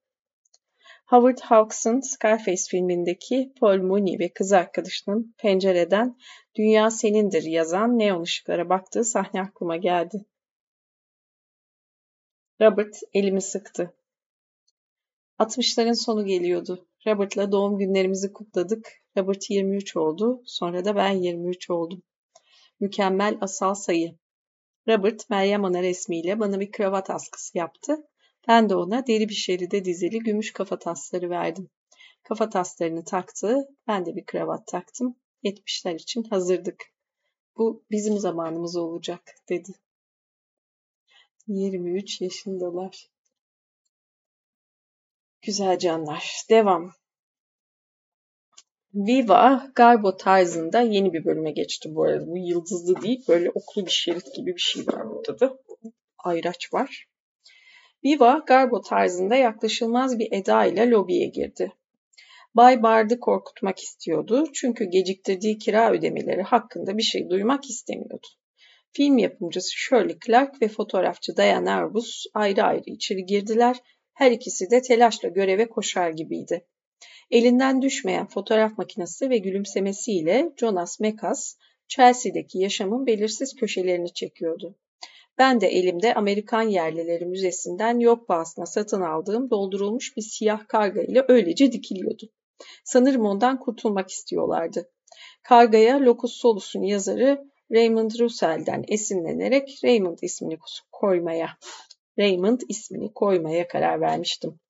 Howard Hawks'ın Scarface filmindeki Paul Mooney ve kız arkadaşının pencereden "Dünya senindir" yazan neon ışıklara baktığı sahne aklıma geldi. Robert elimi sıktı. 60'ların sonu geliyordu. Robert'la doğum günlerimizi kutladık. Robert 23 oldu. Sonra da ben 23 oldum. Mükemmel asal sayı. Robert Meryem Ana resmiyle bana bir kravat askısı yaptı. Ben de ona deri bir şeride dizili gümüş kafa tasları verdim. Kafa taslarını taktı, ben de bir kravat taktım. Yetmişler için hazırdık. Bu bizim zamanımız olacak dedi. 23 yaşındalar. Güzel canlar. Devam. Viva Garbo tarzında yeni bir bölüme geçti bu arada. Bu yıldızlı değil böyle oklu bir şerit gibi bir şey var burada da. Ayraç var. Viva Garbo tarzında yaklaşılmaz bir eda ile lobiye girdi. Bay Bard'ı korkutmak istiyordu çünkü geciktirdiği kira ödemeleri hakkında bir şey duymak istemiyordu. Film yapımcısı Shirley Clark ve fotoğrafçı Diane Arbus ayrı ayrı içeri girdiler. Her ikisi de telaşla göreve koşar gibiydi. Elinden düşmeyen fotoğraf makinesi ve gülümsemesiyle Jonas Mekas, Chelsea'deki yaşamın belirsiz köşelerini çekiyordu. Ben de elimde Amerikan Yerlileri Müzesi'nden yok pahasına satın aldığım doldurulmuş bir siyah karga ile öylece dikiliyordum. Sanırım ondan kurtulmak istiyorlardı. Kargaya Locus Solus'un yazarı Raymond Russell'den esinlenerek Raymond ismini koymaya, Raymond ismini koymaya karar vermiştim.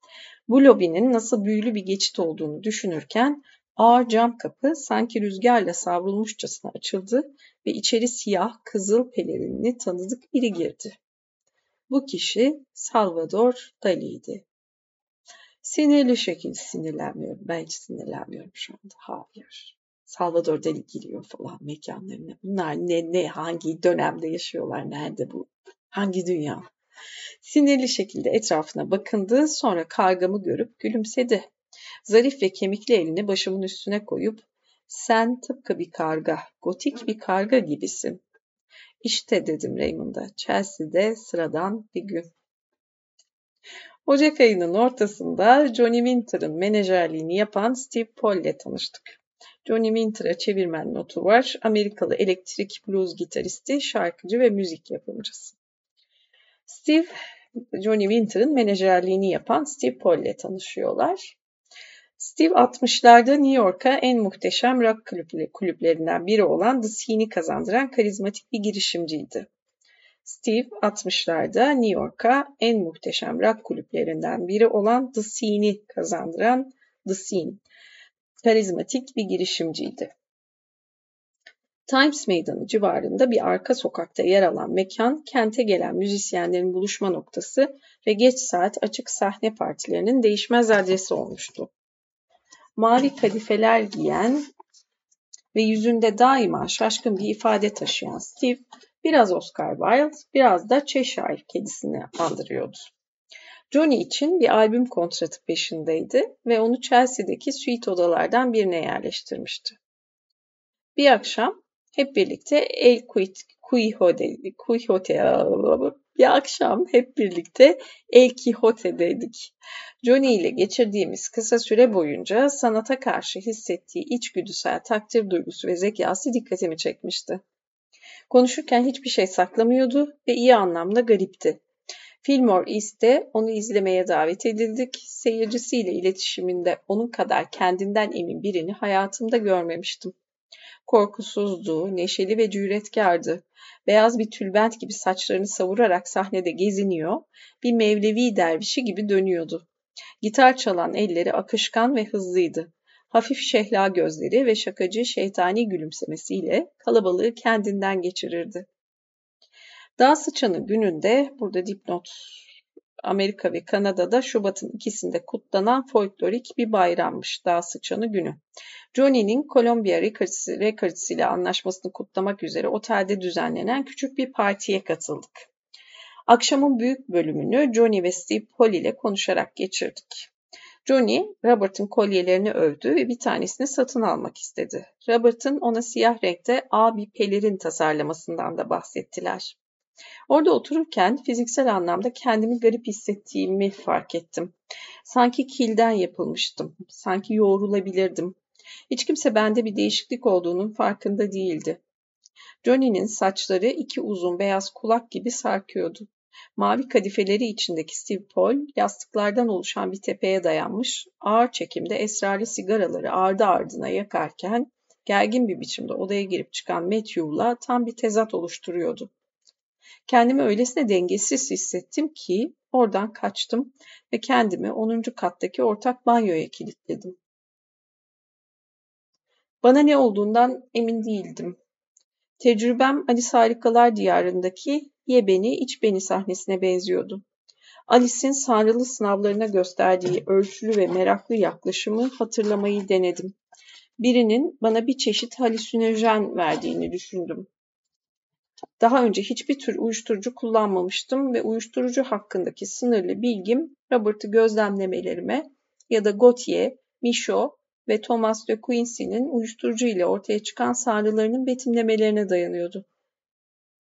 Bu lobinin nasıl büyülü bir geçit olduğunu düşünürken ağır cam kapı sanki rüzgarla savrulmuşçasına açıldı ve içeri siyah kızıl pelerinli tanıdık biri girdi. Bu kişi Salvador Dali'ydi. Sinirli şekilde sinirlenmiyorum. Ben hiç sinirlenmiyorum şu anda. Hayır. Salvador Dali giriyor falan mekanlarına. Bunlar ne, ne, hangi dönemde yaşıyorlar, nerede bu, hangi dünya? Sinirli şekilde etrafına bakındı, sonra kargamı görüp gülümsedi. Zarif ve kemikli elini başımın üstüne koyup, sen tıpkı bir karga, gotik bir karga gibisin. İşte dedim Raymond'a, Chelsea'de sıradan bir gün. Ocak ayının ortasında Johnny Winter'ın menajerliğini yapan Steve Paul ile tanıştık. Johnny Winter'a çevirmen notu var. Amerikalı elektrik blues gitaristi, şarkıcı ve müzik yapımcısı. Steve, Johnny Winter'ın menajerliğini yapan Steve Paul ile tanışıyorlar. Steve 60'larda New York'a en muhteşem rock kulüplerinden biri olan The Scene'i kazandıran karizmatik bir girişimciydi. Steve 60'larda New York'a en muhteşem rock kulüplerinden biri olan The Scene'i kazandıran The Scene, karizmatik bir girişimciydi. Times Meydanı civarında bir arka sokakta yer alan mekan, kente gelen müzisyenlerin buluşma noktası ve geç saat açık sahne partilerinin değişmez adresi olmuştu. Mavi kadifeler giyen ve yüzünde daima şaşkın bir ifade taşıyan Steve, biraz Oscar Wilde, biraz da Cheshire kedisini andırıyordu. Johnny için bir albüm kontratı peşindeydi ve onu Chelsea'deki suite odalardan birine yerleştirmişti. Bir akşam hep birlikte El Quijote, Quijote bir akşam hep birlikte El Quijote'deydik. Johnny ile geçirdiğimiz kısa süre boyunca sanata karşı hissettiği içgüdüsel takdir duygusu ve zekası dikkatimi çekmişti. Konuşurken hiçbir şey saklamıyordu ve iyi anlamda garipti. Fillmore East'te onu izlemeye davet edildik. Seyircisiyle iletişiminde onun kadar kendinden emin birini hayatımda görmemiştim. Korkusuzdu, neşeli ve cüretkardı. Beyaz bir tülbent gibi saçlarını savurarak sahnede geziniyor, bir mevlevi dervişi gibi dönüyordu. Gitar çalan elleri akışkan ve hızlıydı. Hafif şehla gözleri ve şakacı şeytani gülümsemesiyle kalabalığı kendinden geçirirdi. Dağ sıçanı gününde burada dipnot Amerika ve Kanada'da Şubat'ın ikisinde kutlanan folklorik bir bayrammış Dağ Sıçanı günü. Johnny'nin Columbia Records, Records ile anlaşmasını kutlamak üzere otelde düzenlenen küçük bir partiye katıldık. Akşamın büyük bölümünü Johnny ve Steve Paul ile konuşarak geçirdik. Johnny, Robert'ın kolyelerini övdü ve bir tanesini satın almak istedi. Robert'ın ona siyah renkte ağ bir pelerin tasarlamasından da bahsettiler. Orada otururken fiziksel anlamda kendimi garip hissettiğimi fark ettim. Sanki kilden yapılmıştım. Sanki yoğrulabilirdim. Hiç kimse bende bir değişiklik olduğunun farkında değildi. Johnny'nin saçları iki uzun beyaz kulak gibi sarkıyordu. Mavi kadifeleri içindeki Steve Paul yastıklardan oluşan bir tepeye dayanmış, ağır çekimde esrarlı sigaraları ardı ardına yakarken gergin bir biçimde odaya girip çıkan Matthew'la tam bir tezat oluşturuyordu. Kendimi öylesine dengesiz hissettim ki oradan kaçtım ve kendimi 10. kattaki ortak banyoya kilitledim. Bana ne olduğundan emin değildim. Tecrübem Alice Harikalar Diyarı'ndaki Ye Beni, İç Beni sahnesine benziyordu. Alice'in sanrılı sınavlarına gösterdiği ölçülü ve meraklı yaklaşımı hatırlamayı denedim. birinin bana bir çeşit halüsinojen verdiğini düşündüm. Daha önce hiçbir tür uyuşturucu kullanmamıştım ve uyuşturucu hakkındaki sınırlı bilgim Robert'ı gözlemlemelerime ya da Gautier, Michaud ve Thomas de Quincey'nin uyuşturucu ile ortaya çıkan sanrılarının betimlemelerine dayanıyordu.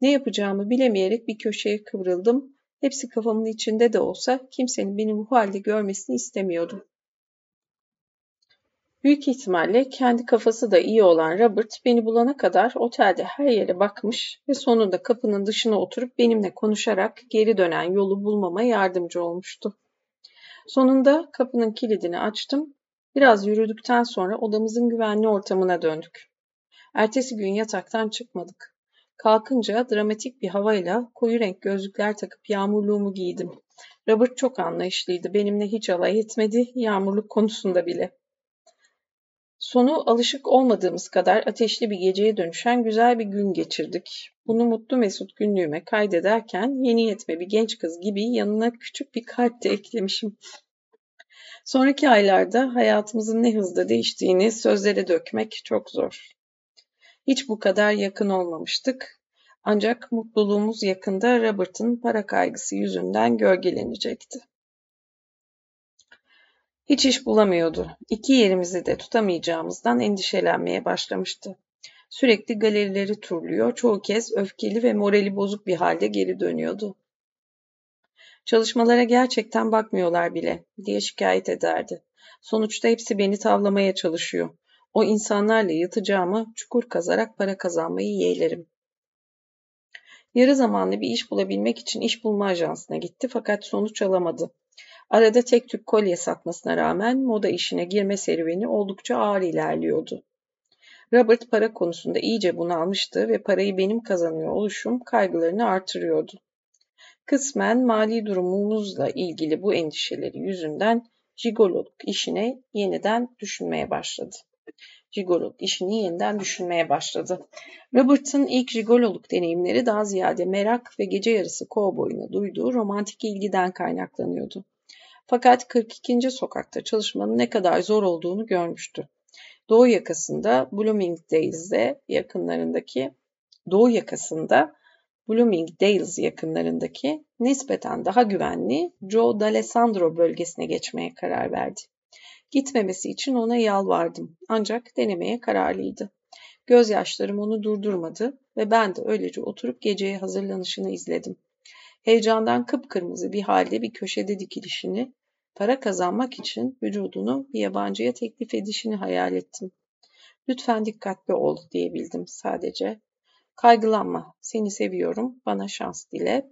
Ne yapacağımı bilemeyerek bir köşeye kıvrıldım. Hepsi kafamın içinde de olsa kimsenin beni bu halde görmesini istemiyordum. Büyük ihtimalle kendi kafası da iyi olan Robert beni bulana kadar otelde her yere bakmış ve sonunda kapının dışına oturup benimle konuşarak geri dönen yolu bulmama yardımcı olmuştu. Sonunda kapının kilidini açtım. Biraz yürüdükten sonra odamızın güvenli ortamına döndük. Ertesi gün yataktan çıkmadık. Kalkınca dramatik bir havayla koyu renk gözlükler takıp yağmurluğumu giydim. Robert çok anlayışlıydı. Benimle hiç alay etmedi, yağmurluk konusunda bile. Sonu alışık olmadığımız kadar ateşli bir geceye dönüşen güzel bir gün geçirdik. Bunu mutlu mesut günlüğüme kaydederken yeni yetme bir genç kız gibi yanına küçük bir kalp de eklemişim. Sonraki aylarda hayatımızın ne hızla değiştiğini sözlere dökmek çok zor. Hiç bu kadar yakın olmamıştık. Ancak mutluluğumuz yakında Robert'ın para kaygısı yüzünden gölgelenecekti. Hiç iş bulamıyordu. İki yerimizi de tutamayacağımızdan endişelenmeye başlamıştı. Sürekli galerileri turluyor, çoğu kez öfkeli ve morali bozuk bir halde geri dönüyordu. Çalışmalara gerçekten bakmıyorlar bile diye şikayet ederdi. Sonuçta hepsi beni tavlamaya çalışıyor. O insanlarla yatacağımı çukur kazarak para kazanmayı yeğlerim. Yarı zamanlı bir iş bulabilmek için iş bulma ajansına gitti fakat sonuç alamadı. Arada tek tük kolye satmasına rağmen moda işine girme serüveni oldukça ağır ilerliyordu. Robert para konusunda iyice bunalmıştı ve parayı benim kazanıyor oluşum kaygılarını artırıyordu. Kısmen mali durumumuzla ilgili bu endişeleri yüzünden jigololuk işine yeniden düşünmeye başladı. Jigololuk işini yeniden düşünmeye başladı. Robert'ın ilk jigololuk deneyimleri daha ziyade merak ve gece yarısı kovboyuna duyduğu romantik ilgiden kaynaklanıyordu. Fakat 42. sokakta çalışmanın ne kadar zor olduğunu görmüştü. Doğu yakasında Bloomingdale's'de yakınlarındaki Doğu yakasında Bloomingdale's yakınlarındaki nispeten daha güvenli Joe D'Alessandro bölgesine geçmeye karar verdi. Gitmemesi için ona yalvardım ancak denemeye kararlıydı. Gözyaşlarım onu durdurmadı ve ben de öylece oturup geceye hazırlanışını izledim. Heyecandan kıpkırmızı bir halde bir köşede dikilişini, para kazanmak için vücudunu bir yabancıya teklif edişini hayal ettim. Lütfen dikkatli ol diyebildim sadece. Kaygılanma, seni seviyorum, bana şans dile.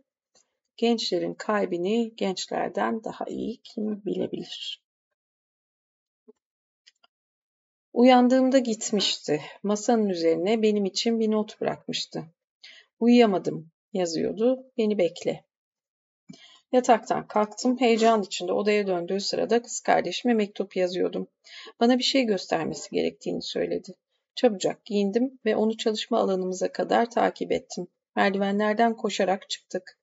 Gençlerin kalbini gençlerden daha iyi kim bilebilir? Uyandığımda gitmişti. Masanın üzerine benim için bir not bırakmıştı. Uyuyamadım yazıyordu. Beni bekle. Yataktan kalktım. Heyecan içinde odaya döndüğü sırada kız kardeşime mektup yazıyordum. Bana bir şey göstermesi gerektiğini söyledi. Çabucak giyindim ve onu çalışma alanımıza kadar takip ettim. Merdivenlerden koşarak çıktık.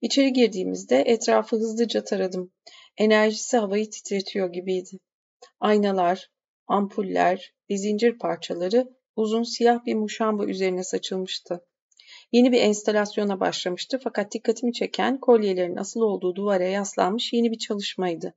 İçeri girdiğimizde etrafı hızlıca taradım. Enerjisi havayı titretiyor gibiydi. Aynalar, ampuller ve zincir parçaları uzun siyah bir muşamba üzerine saçılmıştı. Yeni bir enstalasyona başlamıştı fakat dikkatimi çeken kolyelerin asıl olduğu duvara yaslanmış yeni bir çalışmaydı.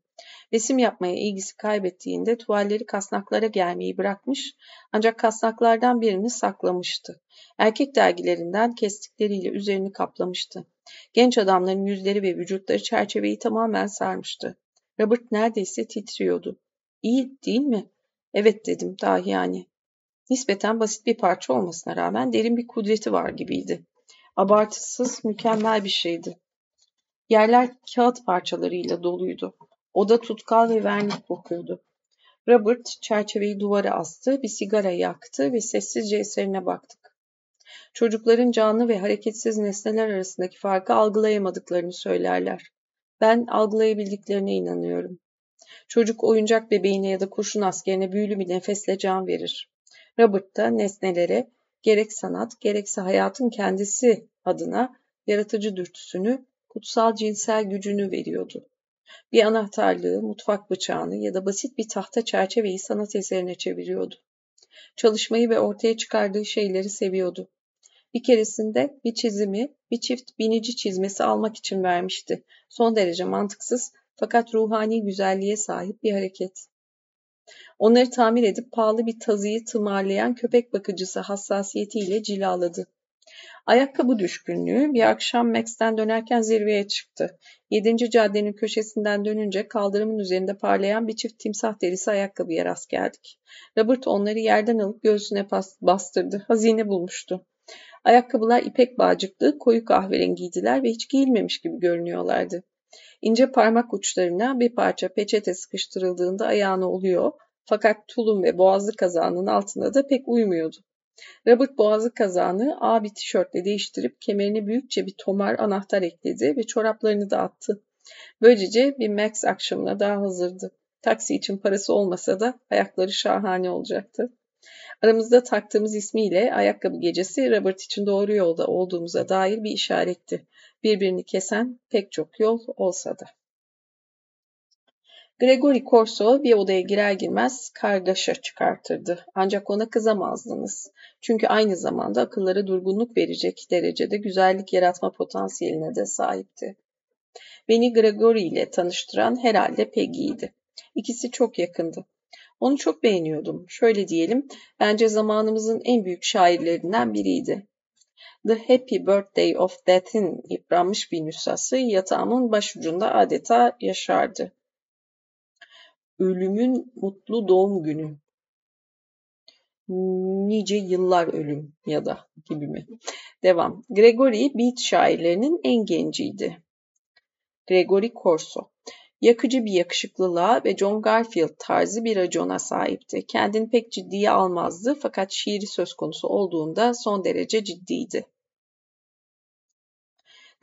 Resim yapmaya ilgisi kaybettiğinde tuvalleri kasnaklara gelmeyi bırakmış ancak kasnaklardan birini saklamıştı. Erkek dergilerinden kestikleriyle üzerini kaplamıştı. Genç adamların yüzleri ve vücutları çerçeveyi tamamen sarmıştı. Robert neredeyse titriyordu. İyi değil mi? Evet dedim dahi yani. Nispeten basit bir parça olmasına rağmen derin bir kudreti var gibiydi. Abartısız, mükemmel bir şeydi. Yerler kağıt parçalarıyla doluydu. Oda tutkal ve vernik kokuyordu. Robert çerçeveyi duvara astı, bir sigara yaktı ve sessizce eserine baktık. Çocukların canlı ve hareketsiz nesneler arasındaki farkı algılayamadıklarını söylerler. Ben algılayabildiklerine inanıyorum. Çocuk oyuncak bebeğine ya da kurşun askerine büyülü bir nefesle can verir. Robert da nesnelere gerek sanat gerekse hayatın kendisi adına yaratıcı dürtüsünü, kutsal cinsel gücünü veriyordu. Bir anahtarlığı, mutfak bıçağını ya da basit bir tahta çerçeveyi sanat eserine çeviriyordu. Çalışmayı ve ortaya çıkardığı şeyleri seviyordu. Bir keresinde bir çizimi bir çift binici çizmesi almak için vermişti. Son derece mantıksız fakat ruhani güzelliğe sahip bir hareket. Onları tamir edip pahalı bir tazıyı tımarlayan köpek bakıcısı hassasiyetiyle cilaladı. Ayakkabı düşkünlüğü bir akşam Max'ten dönerken zirveye çıktı. Yedinci caddenin köşesinden dönünce kaldırımın üzerinde parlayan bir çift timsah derisi ayakkabıya rast geldik. Robert onları yerden alıp göğsüne bastırdı. Hazine bulmuştu. Ayakkabılar ipek bağcıklı, koyu kahverengiydiler ve hiç giyilmemiş gibi görünüyorlardı. İnce parmak uçlarına bir parça peçete sıkıştırıldığında ayağına oluyor fakat tulum ve boğazlı kazağının altında da pek uymuyordu. Robert boğazlı kazağını ağ bir tişörtle değiştirip kemerine büyükçe bir tomar anahtar ekledi ve çoraplarını da attı. Böylece bir Max akşamına daha hazırdı. Taksi için parası olmasa da ayakları şahane olacaktı. Aramızda taktığımız ismiyle ayakkabı gecesi Robert için doğru yolda olduğumuza dair bir işaretti. Birbirini kesen pek çok yol olsa da. Gregory Corso bir odaya girer girmez kargaşa çıkartırdı. Ancak ona kızamazdınız. Çünkü aynı zamanda akıllara durgunluk verecek derecede güzellik yaratma potansiyeline de sahipti. Beni Gregory ile tanıştıran herhalde Peggy'ydi. İkisi çok yakındı. Onu çok beğeniyordum. Şöyle diyelim, bence zamanımızın en büyük şairlerinden biriydi. The Happy Birthday of Death'in yıpranmış bir nüshası yatağımın başucunda adeta yaşardı. Ölümün mutlu doğum günü. Nice yıllar ölüm ya da gibi mi? Devam. Gregory Beat şairlerinin en genciydi. Gregory Corso. Yakıcı bir yakışıklılığa ve John Garfield tarzı bir racona sahipti. Kendini pek ciddiye almazdı fakat şiiri söz konusu olduğunda son derece ciddiydi.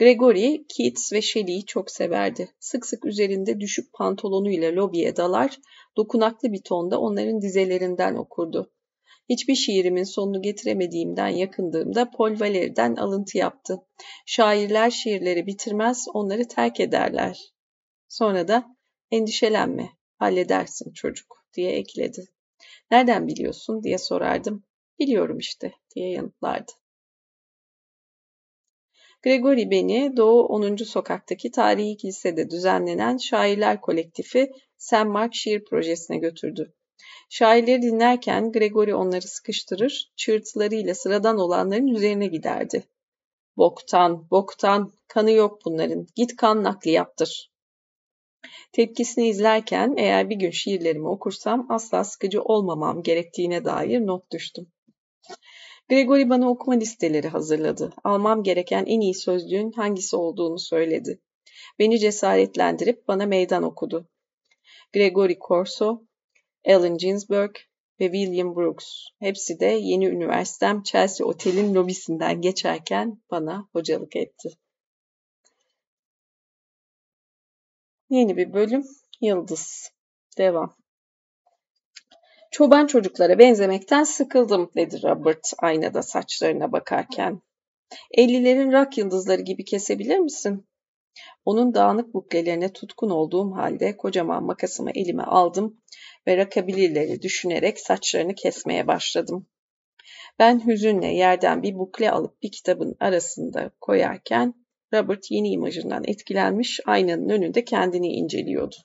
Gregory, Keats ve Shelley'i çok severdi. Sık sık üzerinde düşük pantolonuyla lobiye dalar, dokunaklı bir tonda onların dizelerinden okurdu. Hiçbir şiirimin sonunu getiremediğimden yakındığımda Paul Valéry'den alıntı yaptı. Şairler şiirleri bitirmez, onları terk ederler. Sonra da endişelenme, halledersin çocuk diye ekledi. Nereden biliyorsun diye sorardım. Biliyorum işte diye yanıtlardı. Gregory beni Doğu 10. Sokaktaki tarihi kilisede düzenlenen Şairler Kolektifi St. Mark Şiir Projesi'ne götürdü. Şairleri dinlerken Gregory onları sıkıştırır, çığırtılarıyla sıradan olanların üzerine giderdi. Boktan, boktan, kanı yok bunların, git kan nakli yaptır. Tepkisini izlerken eğer bir gün şiirlerimi okursam asla sıkıcı olmamam gerektiğine dair not düştüm. Gregory bana okuma listeleri hazırladı. Almam gereken en iyi sözlüğün hangisi olduğunu söyledi. Beni cesaretlendirip bana meydan okudu. Gregory Corso, Allen Ginsberg ve William Brooks. Hepsi de yeni üniversitem Chelsea Otel'in lobisinden geçerken bana hocalık etti. Yeni bir bölüm Yıldız. Devam. Çoban çocuklara benzemekten sıkıldım dedi Robert aynada saçlarına bakarken. Ellilerin rak yıldızları gibi kesebilir misin? Onun dağınık buklelerine tutkun olduğum halde kocaman makasımı elime aldım ve rakabilirleri düşünerek saçlarını kesmeye başladım. Ben hüzünle yerden bir bukle alıp bir kitabın arasında koyarken Robert yeni imajından etkilenmiş aynanın önünde kendini inceliyordu.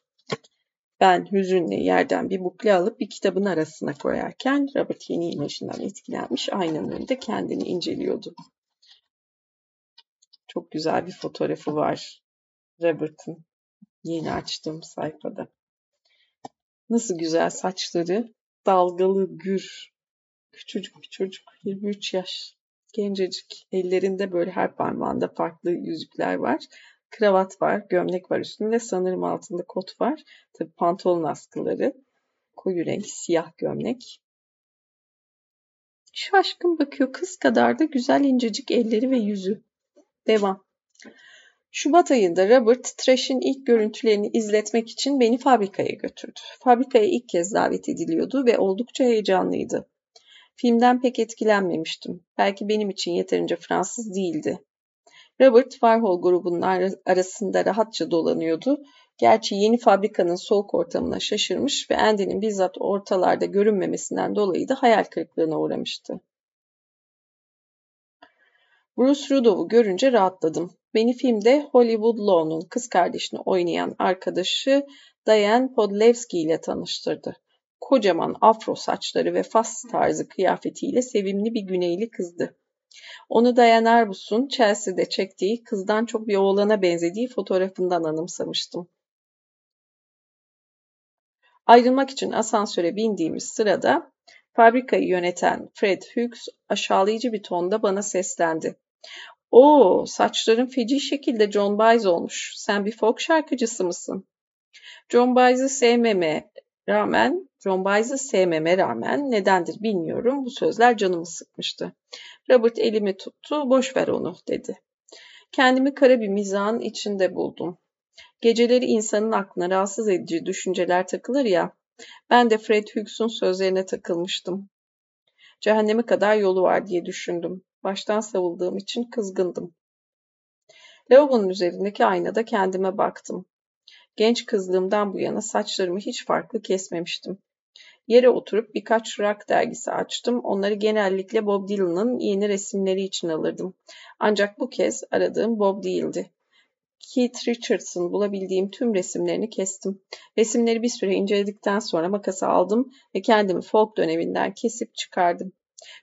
Ben hüzünle yerden bir bukle alıp bir kitabın arasına koyarken Robert yeni imajından etkilenmiş aynanın önünde kendini inceliyordu. Çok güzel bir fotoğrafı var Robert'ın yeni açtığım sayfada. Nasıl güzel saçları, dalgalı, gür, küçücük bir çocuk, 23 yaş, gencecik. Ellerinde böyle her parmağında farklı yüzükler var kravat var, gömlek var üstünde. Sanırım altında kot var. Tabi pantolon askıları. Koyu renk siyah gömlek. Şaşkın bakıyor. Kız kadar da güzel incecik elleri ve yüzü. Devam. Şubat ayında Robert, Trash'in ilk görüntülerini izletmek için beni fabrikaya götürdü. Fabrikaya ilk kez davet ediliyordu ve oldukça heyecanlıydı. Filmden pek etkilenmemiştim. Belki benim için yeterince Fransız değildi. Robert Warhol grubunun arasında rahatça dolanıyordu. Gerçi yeni fabrikanın soğuk ortamına şaşırmış ve Andy'nin bizzat ortalarda görünmemesinden dolayı da hayal kırıklığına uğramıştı. Bruce Rudolph'u görünce rahatladım. Beni filmde Hollywood Law'nun kız kardeşini oynayan arkadaşı Diane Podlewski ile tanıştırdı. Kocaman afro saçları ve fas tarzı kıyafetiyle sevimli bir güneyli kızdı. Onu Diane Arbus'un Chelsea'de çektiği kızdan çok bir oğlana benzediği fotoğrafından anımsamıştım. Ayrılmak için asansöre bindiğimiz sırada fabrikayı yöneten Fred Hughes aşağılayıcı bir tonda bana seslendi. Oo, saçların feci şekilde John Baez olmuş. Sen bir folk şarkıcısı mısın? John Baez'i sevmeme rağmen, John Baez'i sevmeme rağmen nedendir bilmiyorum. Bu sözler canımı sıkmıştı. Robert elimi tuttu, boş ver onu dedi. Kendimi kara bir mizahın içinde buldum. Geceleri insanın aklına rahatsız edici düşünceler takılır ya, ben de Fred Hughes'un sözlerine takılmıştım. Cehenneme kadar yolu var diye düşündüm. Baştan savulduğum için kızgındım. Lavabonun üzerindeki aynada kendime baktım. Genç kızlığımdan bu yana saçlarımı hiç farklı kesmemiştim. Yere oturup birkaç rock dergisi açtım. Onları genellikle Bob Dylan'ın yeni resimleri için alırdım. Ancak bu kez aradığım Bob değildi. Keith Richards'ın bulabildiğim tüm resimlerini kestim. Resimleri bir süre inceledikten sonra makası aldım ve kendimi folk döneminden kesip çıkardım.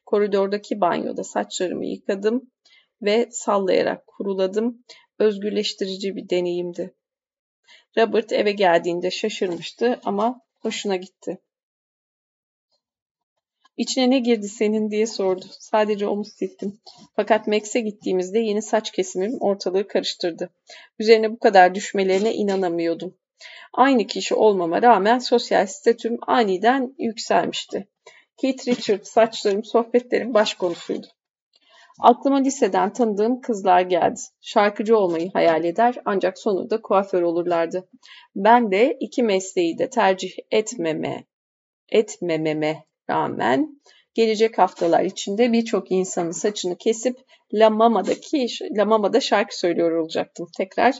Koridordaki banyoda saçlarımı yıkadım ve sallayarak kuruladım. Özgürleştirici bir deneyimdi. Robert eve geldiğinde şaşırmıştı ama hoşuna gitti. İçine ne girdi senin diye sordu. Sadece omuz sildim. Fakat Max'e gittiğimizde yeni saç kesimim ortalığı karıştırdı. Üzerine bu kadar düşmelerine inanamıyordum. Aynı kişi olmama rağmen sosyal statüm aniden yükselmişti. Keith Richards saçlarım, sohbetlerim baş konusuydu. Aklıma liseden tanıdığım kızlar geldi. Şarkıcı olmayı hayal eder ancak sonunda kuaför olurlardı. Ben de iki mesleği de tercih etmeme, etmememe rağmen gelecek haftalar içinde birçok insanın saçını kesip La Mama'daki La Mama'da şarkı söylüyor olacaktım. Tekrar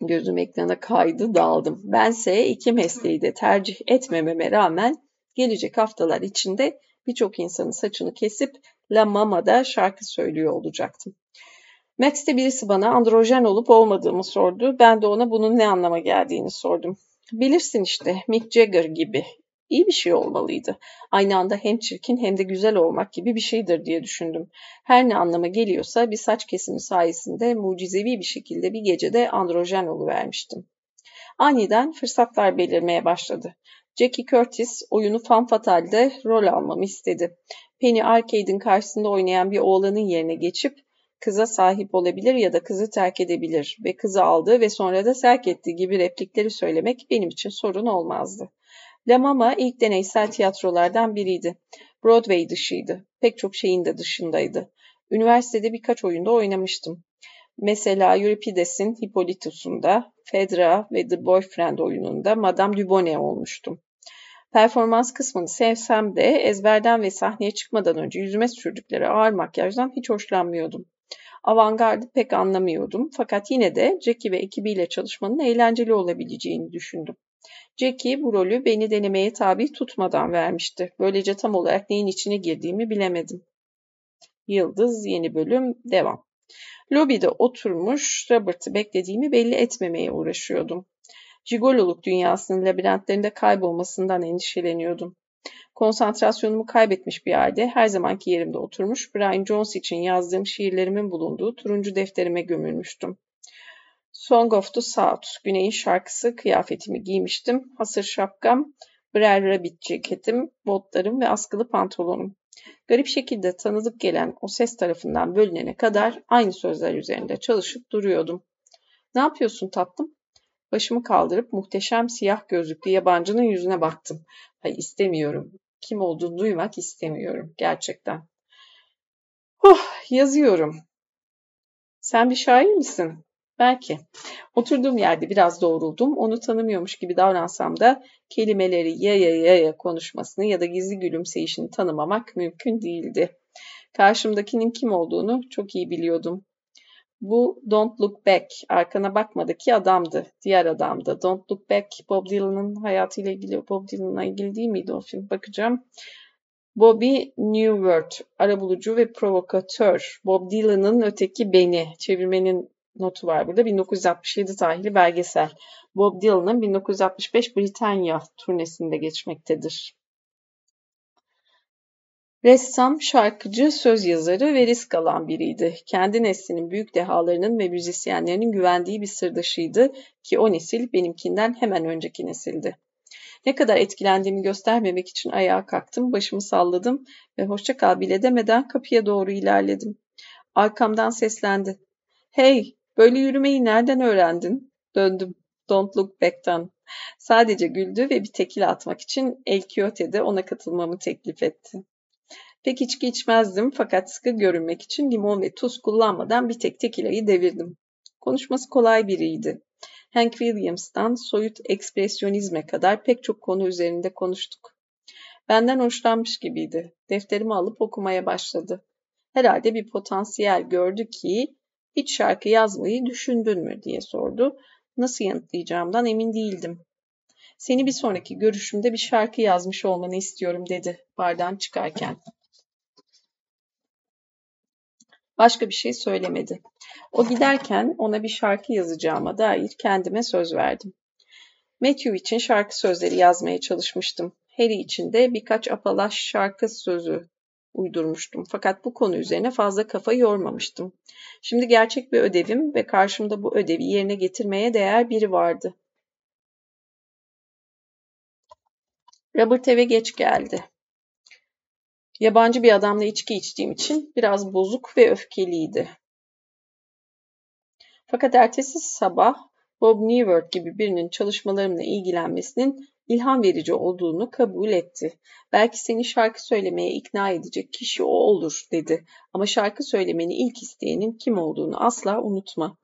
gözüm ekrana kaydı daldım. Bense iki mesleği de tercih etmememe rağmen gelecek haftalar içinde birçok insanın saçını kesip La Mama'da şarkı söylüyor olacaktım. Max'te birisi bana androjen olup olmadığımı sordu. Ben de ona bunun ne anlama geldiğini sordum. Bilirsin işte Mick Jagger gibi. İyi bir şey olmalıydı. Aynı anda hem çirkin hem de güzel olmak gibi bir şeydir diye düşündüm. Her ne anlama geliyorsa bir saç kesimi sayesinde mucizevi bir şekilde bir gecede androjen oluvermiştim. Aniden fırsatlar belirmeye başladı. Jackie Curtis oyunu Fan Fatale'de rol almamı istedi. Penny Arcade'in karşısında oynayan bir oğlanın yerine geçip kıza sahip olabilir ya da kızı terk edebilir ve kızı aldığı ve sonra da terk ettiği gibi replikleri söylemek benim için sorun olmazdı. La Mama ilk deneysel tiyatrolardan biriydi. Broadway dışıydı. Pek çok şeyin de dışındaydı. Üniversitede birkaç oyunda oynamıştım. Mesela Euripides'in Hippolytus'unda, Phaedra ve The Boyfriend oyununda Madame Dubonnet olmuştum. Performans kısmını sevsem de ezberden ve sahneye çıkmadan önce yüzüme sürdükleri ağır makyajdan hiç hoşlanmıyordum. Avantgardı pek anlamıyordum fakat yine de Jackie ve ekibiyle çalışmanın eğlenceli olabileceğini düşündüm. Jackie bu rolü beni denemeye tabi tutmadan vermişti. Böylece tam olarak neyin içine girdiğimi bilemedim. Yıldız yeni bölüm devam. Lobide oturmuş Robert'ı beklediğimi belli etmemeye uğraşıyordum. Jigololuk dünyasının labirentlerinde kaybolmasından endişeleniyordum. Konsantrasyonumu kaybetmiş bir halde her zamanki yerimde oturmuş Brian Jones için yazdığım şiirlerimin bulunduğu turuncu defterime gömülmüştüm. Song of the South, Güney'in şarkısı kıyafetimi giymiştim. Hasır şapkam, Brer Rabbit ceketim, botlarım ve askılı pantolonum. Garip şekilde tanıdık gelen o ses tarafından bölünene kadar aynı sözler üzerinde çalışıp duruyordum. Ne yapıyorsun tatlım? Başımı kaldırıp muhteşem siyah gözlüklü yabancının yüzüne baktım. Hayır istemiyorum. Kim olduğunu duymak istemiyorum. Gerçekten. Oh, yazıyorum. Sen bir şair misin? Belki. Oturduğum yerde biraz doğruldum. Onu tanımıyormuş gibi davransam da kelimeleri ya ya ya ya konuşmasını ya da gizli gülümseyişini tanımamak mümkün değildi. Karşımdakinin kim olduğunu çok iyi biliyordum. Bu Don't Look Back, arkana bakmadaki adamdı. Diğer adamdı. Don't Look Back, Bob Dylan'ın hayatıyla ilgili, Bob Dylan'la ilgili değil miydi o film? Bakacağım. Bobby Newward, arabulucu ve provokatör. Bob Dylan'ın öteki beni. Çevirmenin notu var burada. 1967 tarihli belgesel. Bob Dylan'ın 1965 Britanya turnesinde geçmektedir. Ressam, şarkıcı, söz yazarı ve risk alan biriydi. Kendi neslinin büyük dehalarının ve müzisyenlerinin güvendiği bir sırdaşıydı ki o nesil benimkinden hemen önceki nesildi. Ne kadar etkilendiğimi göstermemek için ayağa kalktım, başımı salladım ve hoşça kal bile demeden kapıya doğru ilerledim. Arkamdan seslendi. Hey, böyle yürümeyi nereden öğrendin? Döndüm. Don't look back'tan. Sadece güldü ve bir tekil atmak için El Quixote'de ona katılmamı teklif etti. Pek içki içmezdim fakat sıkı görünmek için limon ve tuz kullanmadan bir tek tekilayı devirdim. Konuşması kolay biriydi. Hank Williams'tan soyut ekspresyonizme kadar pek çok konu üzerinde konuştuk. Benden hoşlanmış gibiydi. Defterimi alıp okumaya başladı. Herhalde bir potansiyel gördü ki hiç şarkı yazmayı düşündün mü diye sordu. Nasıl yanıtlayacağımdan emin değildim. Seni bir sonraki görüşümde bir şarkı yazmış olmanı istiyorum dedi bardan çıkarken. Başka bir şey söylemedi. O giderken ona bir şarkı yazacağıma dair kendime söz verdim. Matthew için şarkı sözleri yazmaya çalışmıştım. Harry için de birkaç apalaş şarkı sözü uydurmuştum. Fakat bu konu üzerine fazla kafa yormamıştım. Şimdi gerçek bir ödevim ve karşımda bu ödevi yerine getirmeye değer biri vardı. Robert eve geç geldi. Yabancı bir adamla içki içtiğim için biraz bozuk ve öfkeliydi. Fakat ertesi sabah Bob Newworth gibi birinin çalışmalarımla ilgilenmesinin ilham verici olduğunu kabul etti. Belki seni şarkı söylemeye ikna edecek kişi o olur dedi. Ama şarkı söylemeni ilk isteyenin kim olduğunu asla unutma.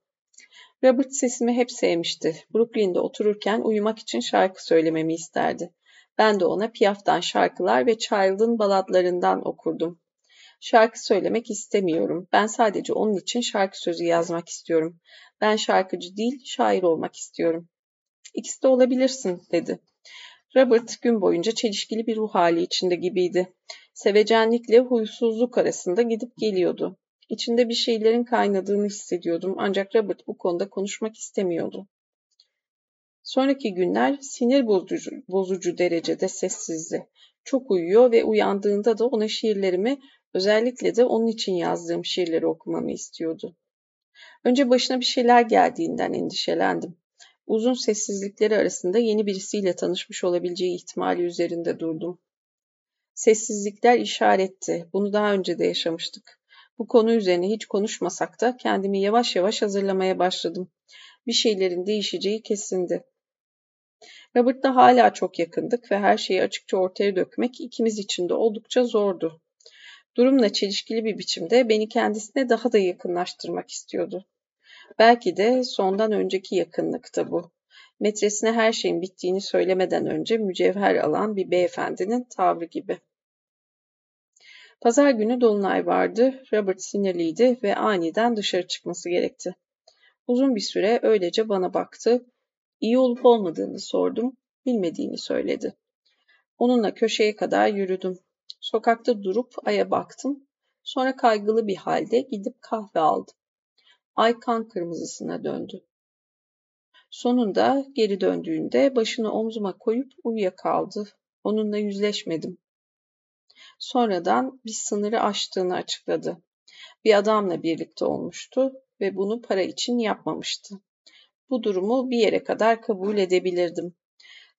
Robert sesimi hep sevmişti. Brooklyn'de otururken uyumak için şarkı söylememi isterdi. Ben de ona Piaf'tan şarkılar ve Child'ın baladlarından okurdum. Şarkı söylemek istemiyorum. Ben sadece onun için şarkı sözü yazmak istiyorum. Ben şarkıcı değil, şair olmak istiyorum. İkisi de olabilirsin, dedi. Robert gün boyunca çelişkili bir ruh hali içinde gibiydi. Sevecenlikle huysuzluk arasında gidip geliyordu. İçinde bir şeylerin kaynadığını hissediyordum ancak Robert bu konuda konuşmak istemiyordu. Sonraki günler sinir bozucu, bozucu derecede sessizdi. Çok uyuyor ve uyandığında da ona şiirlerimi, özellikle de onun için yazdığım şiirleri okumamı istiyordu. Önce başına bir şeyler geldiğinden endişelendim. Uzun sessizlikleri arasında yeni birisiyle tanışmış olabileceği ihtimali üzerinde durdum. Sessizlikler işaretti. Bunu daha önce de yaşamıştık. Bu konu üzerine hiç konuşmasak da kendimi yavaş yavaş hazırlamaya başladım. Bir şeylerin değişeceği kesindi. Robert'la hala çok yakındık ve her şeyi açıkça ortaya dökmek ikimiz için de oldukça zordu. Durumla çelişkili bir biçimde beni kendisine daha da yakınlaştırmak istiyordu. Belki de sondan önceki yakınlıkta bu. Metresine her şeyin bittiğini söylemeden önce mücevher alan bir beyefendinin tavrı gibi. Pazar günü dolunay vardı. Robert sinirliydi ve aniden dışarı çıkması gerekti. Uzun bir süre öylece bana baktı İyi olup olmadığını sordum. Bilmediğini söyledi. Onunla köşeye kadar yürüdüm. Sokakta durup aya baktım. Sonra kaygılı bir halde gidip kahve aldım. Ay kan kırmızısına döndü. Sonunda geri döndüğünde başını omzuma koyup uyuyakaldı. Onunla yüzleşmedim. Sonradan bir sınırı aştığını açıkladı. Bir adamla birlikte olmuştu ve bunu para için yapmamıştı. Bu durumu bir yere kadar kabul edebilirdim.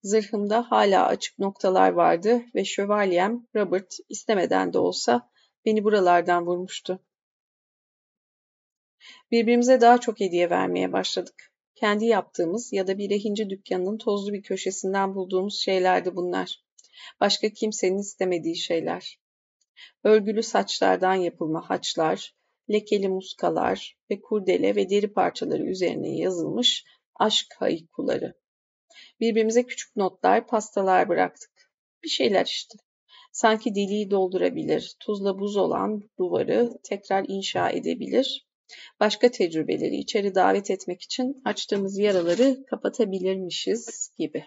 Zırhımda hala açık noktalar vardı ve şövalyem Robert istemeden de olsa beni buralardan vurmuştu. Birbirimize daha çok hediye vermeye başladık. Kendi yaptığımız ya da bir rehinci dükkanının tozlu bir köşesinden bulduğumuz şeylerdi bunlar. Başka kimsenin istemediği şeyler. Örgülü saçlardan yapılma haçlar, lekeli muskalar ve kurdele ve deri parçaları üzerine yazılmış aşk haykuları. Birbirimize küçük notlar, pastalar bıraktık. Bir şeyler işte. Sanki deliği doldurabilir, tuzla buz olan duvarı tekrar inşa edebilir Başka tecrübeleri içeri davet etmek için açtığımız yaraları kapatabilirmişiz gibi.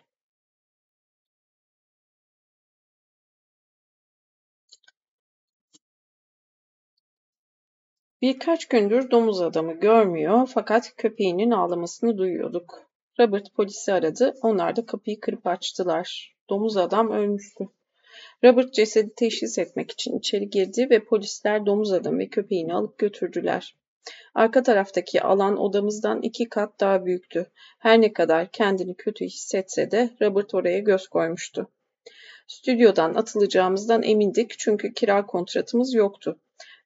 Birkaç gündür domuz adamı görmüyor fakat köpeğinin ağlamasını duyuyorduk. Robert polisi aradı. Onlar da kapıyı kırıp açtılar. Domuz adam ölmüştü. Robert cesedi teşhis etmek için içeri girdi ve polisler domuz adam ve köpeğini alıp götürdüler. Arka taraftaki alan odamızdan iki kat daha büyüktü. Her ne kadar kendini kötü hissetse de Robert oraya göz koymuştu. Stüdyodan atılacağımızdan emindik çünkü kira kontratımız yoktu.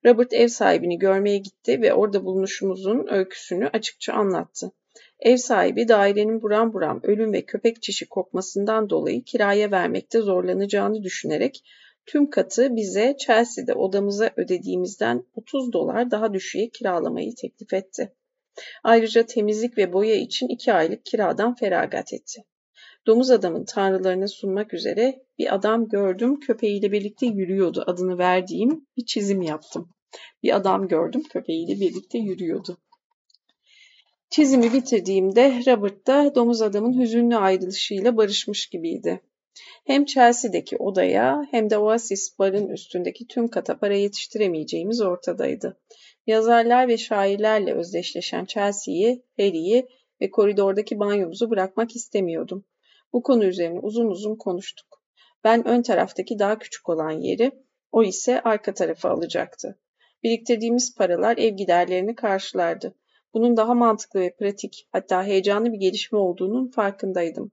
Robert ev sahibini görmeye gitti ve orada bulunuşumuzun öyküsünü açıkça anlattı. Ev sahibi dairenin buram buram ölüm ve köpek çişi kokmasından dolayı kiraya vermekte zorlanacağını düşünerek tüm katı bize Chelsea'de odamıza ödediğimizden 30 dolar daha düşüğe kiralamayı teklif etti. Ayrıca temizlik ve boya için 2 aylık kiradan feragat etti. Domuz adamın tanrılarına sunmak üzere bir adam gördüm köpeğiyle birlikte yürüyordu adını verdiğim bir çizim yaptım. Bir adam gördüm köpeğiyle birlikte yürüyordu. Çizimi bitirdiğimde Robert da domuz adamın hüzünlü ayrılışıyla barışmış gibiydi. Hem Chelsea'deki odaya hem de Oasis barın üstündeki tüm kata para yetiştiremeyeceğimiz ortadaydı. Yazarlar ve şairlerle özdeşleşen Chelsea'yi, Harry'i ve koridordaki banyomuzu bırakmak istemiyordum. Bu konu üzerine uzun uzun konuştuk. Ben ön taraftaki daha küçük olan yeri, o ise arka tarafı alacaktı. Biriktirdiğimiz paralar ev giderlerini karşılardı. Bunun daha mantıklı ve pratik, hatta heyecanlı bir gelişme olduğunun farkındaydım.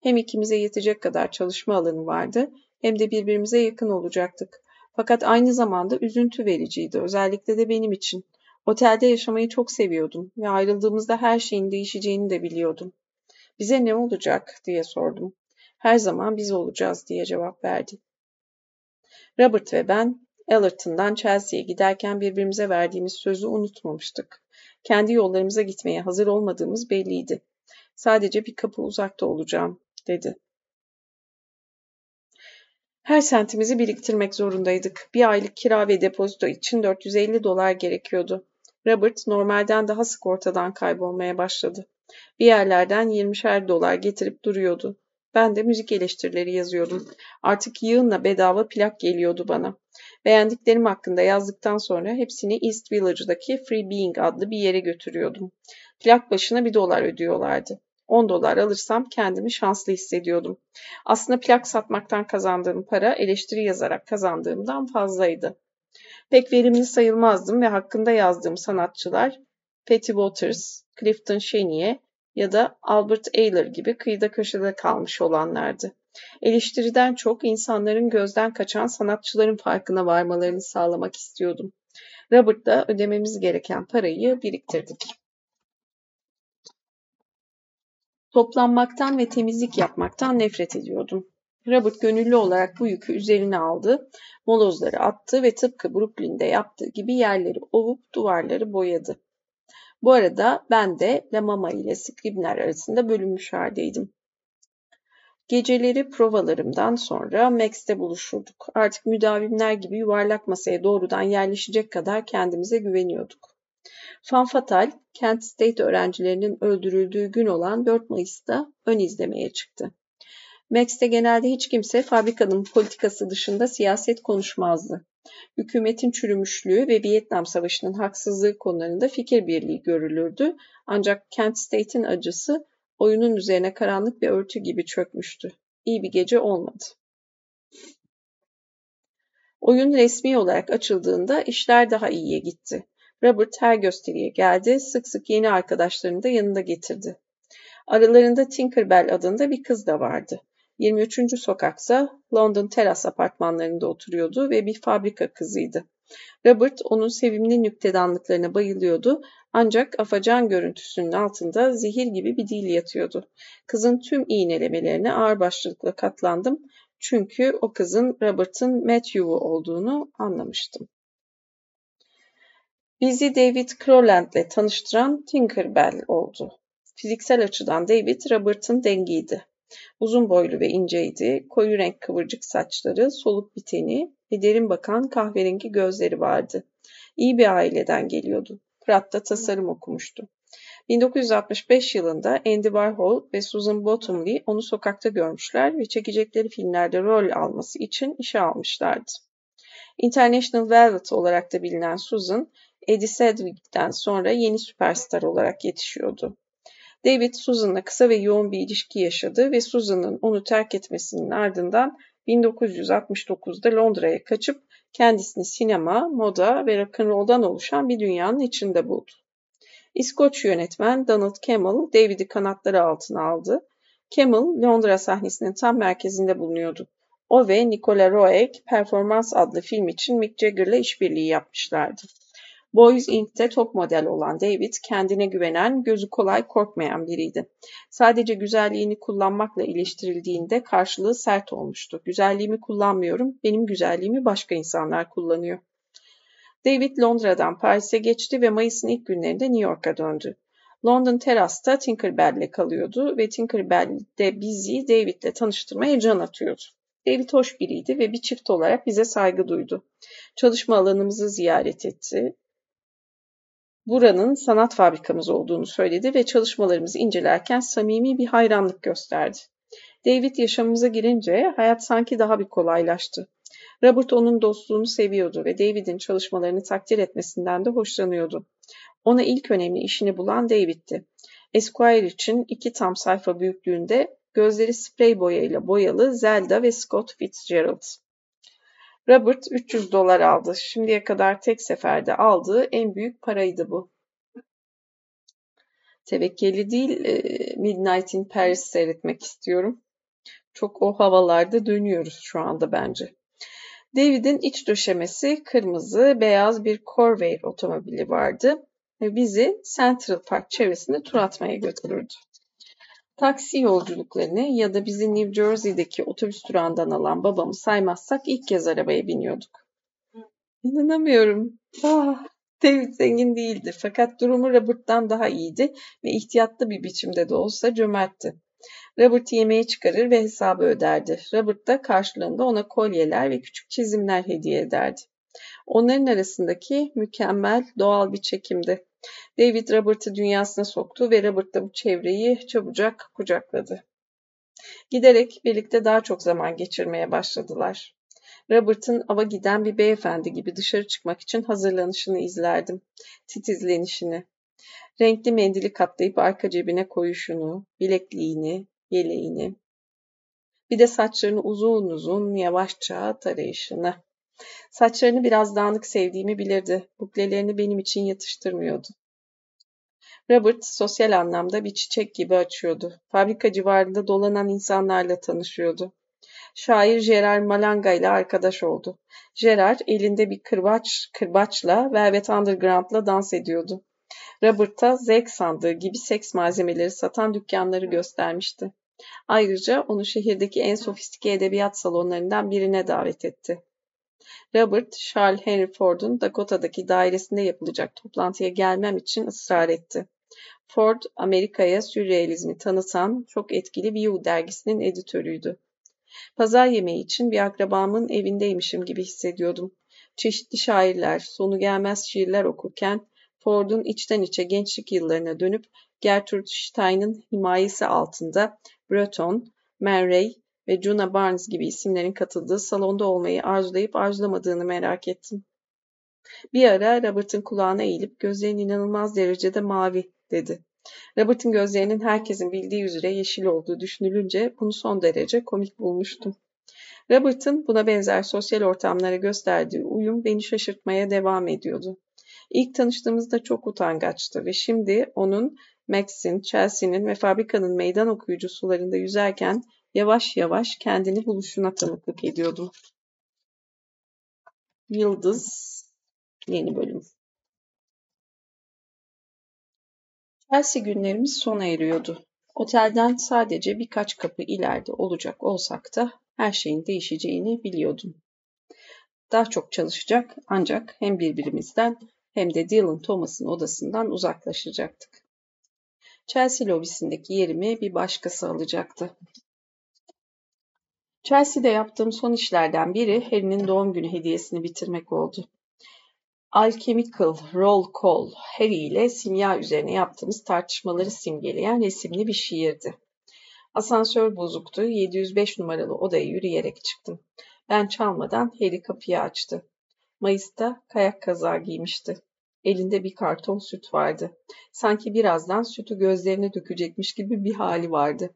Hem ikimize yetecek kadar çalışma alanı vardı, hem de birbirimize yakın olacaktık. Fakat aynı zamanda üzüntü vericiydi, özellikle de benim için. Otelde yaşamayı çok seviyordum ve ayrıldığımızda her şeyin değişeceğini de biliyordum. Bize ne olacak diye sordum. Her zaman biz olacağız diye cevap verdi. Robert ve ben Allerton'dan Chelsea'ye giderken birbirimize verdiğimiz sözü unutmamıştık. Kendi yollarımıza gitmeye hazır olmadığımız belliydi. Sadece bir kapı uzakta olacağım, dedi. Her sentimizi biriktirmek zorundaydık. Bir aylık kira ve depozito için 450 dolar gerekiyordu. Robert normalden daha sık ortadan kaybolmaya başladı. Bir yerlerden 20'şer dolar getirip duruyordu. Ben de müzik eleştirileri yazıyordum. Artık yığınla bedava plak geliyordu bana. Beğendiklerim hakkında yazdıktan sonra hepsini East Village'daki Free Being adlı bir yere götürüyordum. Plak başına bir dolar ödüyorlardı. 10 dolar alırsam kendimi şanslı hissediyordum. Aslında plak satmaktan kazandığım para eleştiri yazarak kazandığımdan fazlaydı. Pek verimli sayılmazdım ve hakkında yazdığım sanatçılar Patty Waters, Clifton Chenier ya da Albert Ayler gibi kıyıda köşede kalmış olanlardı. Eleştiriden çok insanların gözden kaçan sanatçıların farkına varmalarını sağlamak istiyordum. Robert'la ödememiz gereken parayı biriktirdik. Toplanmaktan ve temizlik yapmaktan nefret ediyordum. Robert gönüllü olarak bu yükü üzerine aldı, molozları attı ve tıpkı Brooklyn'de yaptığı gibi yerleri ovup duvarları boyadı. Bu arada ben de La Mama ile Scribner arasında bölünmüş haldeydim. Geceleri provalarımdan sonra Max'te buluşurduk. Artık müdavimler gibi yuvarlak masaya doğrudan yerleşecek kadar kendimize güveniyorduk. Fanfatal, Kent State öğrencilerinin öldürüldüğü gün olan 4 Mayıs'ta ön izlemeye çıktı. Max'te genelde hiç kimse fabrikanın politikası dışında siyaset konuşmazdı. Hükümetin çürümüşlüğü ve Vietnam Savaşı'nın haksızlığı konularında fikir birliği görülürdü. Ancak Kent State'in acısı oyunun üzerine karanlık bir örtü gibi çökmüştü. İyi bir gece olmadı. Oyun resmi olarak açıldığında işler daha iyiye gitti. Robert her gösteriye geldi, sık sık yeni arkadaşlarını da yanında getirdi. Aralarında Tinkerbell adında bir kız da vardı. 23. sokaksa London teras apartmanlarında oturuyordu ve bir fabrika kızıydı. Robert onun sevimli nüktedanlıklarına bayılıyordu ancak afacan görüntüsünün altında zehir gibi bir dil yatıyordu. Kızın tüm iğnelemelerine ağırbaşlılıkla katlandım çünkü o kızın Robert'ın Matthew'u olduğunu anlamıştım. Bizi David Crowland'le tanıştıran Tinkerbell oldu. Fiziksel açıdan David, Robert'ın dengiydi. Uzun boylu ve inceydi, koyu renk kıvırcık saçları, soluk bir teni ve derin bakan kahverengi gözleri vardı. İyi bir aileden geliyordu. Pratt'ta tasarım okumuştu. 1965 yılında Andy Warhol ve Susan Bottomley onu sokakta görmüşler ve çekecekleri filmlerde rol alması için işe almışlardı. International Velvet olarak da bilinen Susan, Eddie Sedgwick'ten sonra yeni süperstar olarak yetişiyordu. David Susan'la kısa ve yoğun bir ilişki yaşadı ve Susan'ın onu terk etmesinin ardından 1969'da Londra'ya kaçıp kendisini sinema, moda ve rock'n'roll'dan oluşan bir dünyanın içinde buldu. İskoç yönetmen Donald Campbell David'i kanatları altına aldı. Campbell Londra sahnesinin tam merkezinde bulunuyordu. O ve Nicola Roeg Performans adlı film için Mick Jagger'la işbirliği yapmışlardı. Boys Inc.'te top model olan David kendine güvenen, gözü kolay korkmayan biriydi. Sadece güzelliğini kullanmakla eleştirildiğinde karşılığı sert olmuştu. Güzelliğimi kullanmıyorum, benim güzelliğimi başka insanlar kullanıyor. David Londra'dan Paris'e geçti ve Mayıs'ın ilk günlerinde New York'a döndü. London Terrace'da Tinkerbell'le kalıyordu ve Tinkerbell de bizi David'le tanıştırmaya can atıyordu. David hoş biriydi ve bir çift olarak bize saygı duydu. Çalışma alanımızı ziyaret etti. Buranın sanat fabrikamız olduğunu söyledi ve çalışmalarımızı incelerken samimi bir hayranlık gösterdi. David yaşamımıza girince hayat sanki daha bir kolaylaştı. Robert onun dostluğunu seviyordu ve David'in çalışmalarını takdir etmesinden de hoşlanıyordu. Ona ilk önemli işini bulan David'ti. Esquire için iki tam sayfa büyüklüğünde gözleri sprey boyayla boyalı Zelda ve Scott Fitzgerald. Robert 300 dolar aldı. Şimdiye kadar tek seferde aldığı en büyük paraydı bu. Tevekkeli değil, e, Midnight in Paris seyretmek istiyorum. Çok o havalarda dönüyoruz şu anda bence. David'in iç döşemesi kırmızı, beyaz bir Corvair otomobili vardı ve bizi Central Park çevresinde tur atmaya götürürdü. Taksi yolculuklarını ya da bizi New Jersey'deki otobüs durağından alan babamı saymazsak ilk kez arabaya biniyorduk. İnanamıyorum. Ah, David zengin değildi fakat durumu Robert'tan daha iyiydi ve ihtiyatlı bir biçimde de olsa cömertti. Robert yemeğe çıkarır ve hesabı öderdi. Robert da karşılığında ona kolyeler ve küçük çizimler hediye ederdi. Onların arasındaki mükemmel doğal bir çekimdi. David Robert'ı dünyasına soktu ve Robert da bu çevreyi çabucak kucakladı. Giderek birlikte daha çok zaman geçirmeye başladılar. Robert'ın ava giden bir beyefendi gibi dışarı çıkmak için hazırlanışını izlerdim. Titizlenişini. Renkli mendili katlayıp arka cebine koyuşunu, bilekliğini, yeleğini. Bir de saçlarını uzun uzun yavaşça tarayışını. Saçlarını biraz dağınık sevdiğimi bilirdi. Buklelerini benim için yatıştırmıyordu. Robert sosyal anlamda bir çiçek gibi açıyordu. Fabrika civarında dolanan insanlarla tanışıyordu. Şair Gerard Malanga ile arkadaş oldu. Gerard elinde bir kırbaç, kırbaçla Velvet Underground'la dans ediyordu. Robert'a zevk sandığı gibi seks malzemeleri satan dükkanları göstermişti. Ayrıca onu şehirdeki en sofistike edebiyat salonlarından birine davet etti. Robert, Charles Henry Ford'un Dakota'daki dairesinde yapılacak toplantıya gelmem için ısrar etti. Ford, Amerika'ya sürrealizmi tanıtan çok etkili View dergisinin editörüydü. Pazar yemeği için bir akrabamın evindeymişim gibi hissediyordum. Çeşitli şairler, sonu gelmez şiirler okurken Ford'un içten içe gençlik yıllarına dönüp Gertrude Stein'ın himayesi altında Breton, Man Ray ve Juna Barnes gibi isimlerin katıldığı salonda olmayı arzulayıp arzulamadığını merak ettim. Bir ara Robert'ın kulağına eğilip gözlerin inanılmaz derecede mavi dedi. Robert'ın gözlerinin herkesin bildiği üzere yeşil olduğu düşünülünce bunu son derece komik bulmuştum. Robert'ın buna benzer sosyal ortamlara gösterdiği uyum beni şaşırtmaya devam ediyordu. İlk tanıştığımızda çok utangaçtı ve şimdi onun Max'in, Chelsea'nin ve fabrikanın meydan okuyucu sularında yüzerken yavaş yavaş kendini buluşuna tanıklık ediyordu. Yıldız yeni bölüm. Chelsea günlerimiz sona eriyordu. Otelden sadece birkaç kapı ileride olacak olsak da her şeyin değişeceğini biliyordum. Daha çok çalışacak ancak hem birbirimizden hem de Dylan Thomas'ın odasından uzaklaşacaktık. Chelsea lobisindeki yerimi bir başkası alacaktı. Chelsea'de yaptığım son işlerden biri Harry'nin doğum günü hediyesini bitirmek oldu. Alchemical Roll Call Harry ile simya üzerine yaptığımız tartışmaları simgeleyen resimli bir şiirdi. Asansör bozuktu. 705 numaralı odaya yürüyerek çıktım. Ben çalmadan Harry kapıyı açtı. Mayıs'ta kayak kazağı giymişti. Elinde bir karton süt vardı. Sanki birazdan sütü gözlerine dökecekmiş gibi bir hali vardı.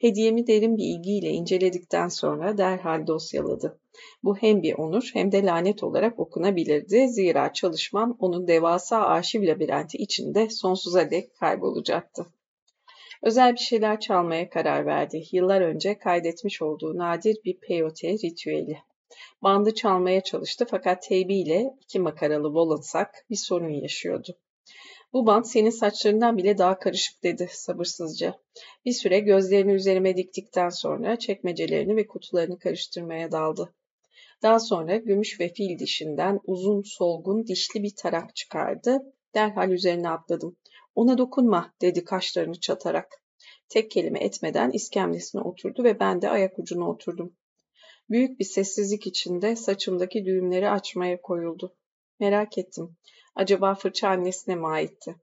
Hediyemi derin bir ilgiyle inceledikten sonra derhal dosyaladı. Bu hem bir onur hem de lanet olarak okunabilirdi. Zira çalışmam onun devasa arşiv labirenti içinde sonsuza dek kaybolacaktı. Özel bir şeyler çalmaya karar verdi. Yıllar önce kaydetmiş olduğu nadir bir peyote ritüeli. Bandı çalmaya çalıştı fakat teybiyle iki makaralı Wallace'ak bir sorun yaşıyordu. Bu band senin saçlarından bile daha karışık dedi sabırsızca. Bir süre gözlerini üzerime diktikten sonra çekmecelerini ve kutularını karıştırmaya daldı. Daha sonra gümüş ve fil dişinden uzun solgun dişli bir tarak çıkardı. Derhal üzerine atladım. Ona dokunma dedi kaşlarını çatarak. Tek kelime etmeden iskemlesine oturdu ve ben de ayak ucuna oturdum. Büyük bir sessizlik içinde saçımdaki düğümleri açmaya koyuldu. Merak ettim. Acaba fırça annesine mi aitti?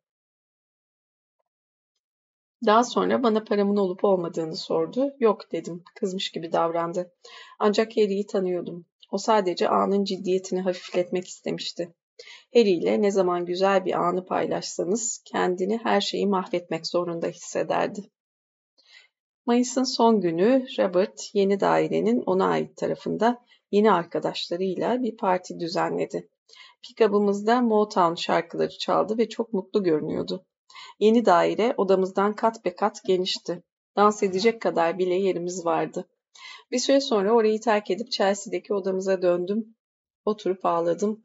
Daha sonra bana paramın olup olmadığını sordu. Yok dedim. Kızmış gibi davrandı. Ancak Harry'i tanıyordum. O sadece anın ciddiyetini hafifletmek istemişti. Harry ile ne zaman güzel bir anı paylaşsanız kendini her şeyi mahvetmek zorunda hissederdi. Mayıs'ın son günü Robert yeni dairenin ona ait tarafında yeni arkadaşlarıyla bir parti düzenledi. Pikabımızda Motown şarkıları çaldı ve çok mutlu görünüyordu. Yeni daire odamızdan kat be kat genişti. Dans edecek kadar bile yerimiz vardı. Bir süre sonra orayı terk edip Chelsea'deki odamıza döndüm. Oturup ağladım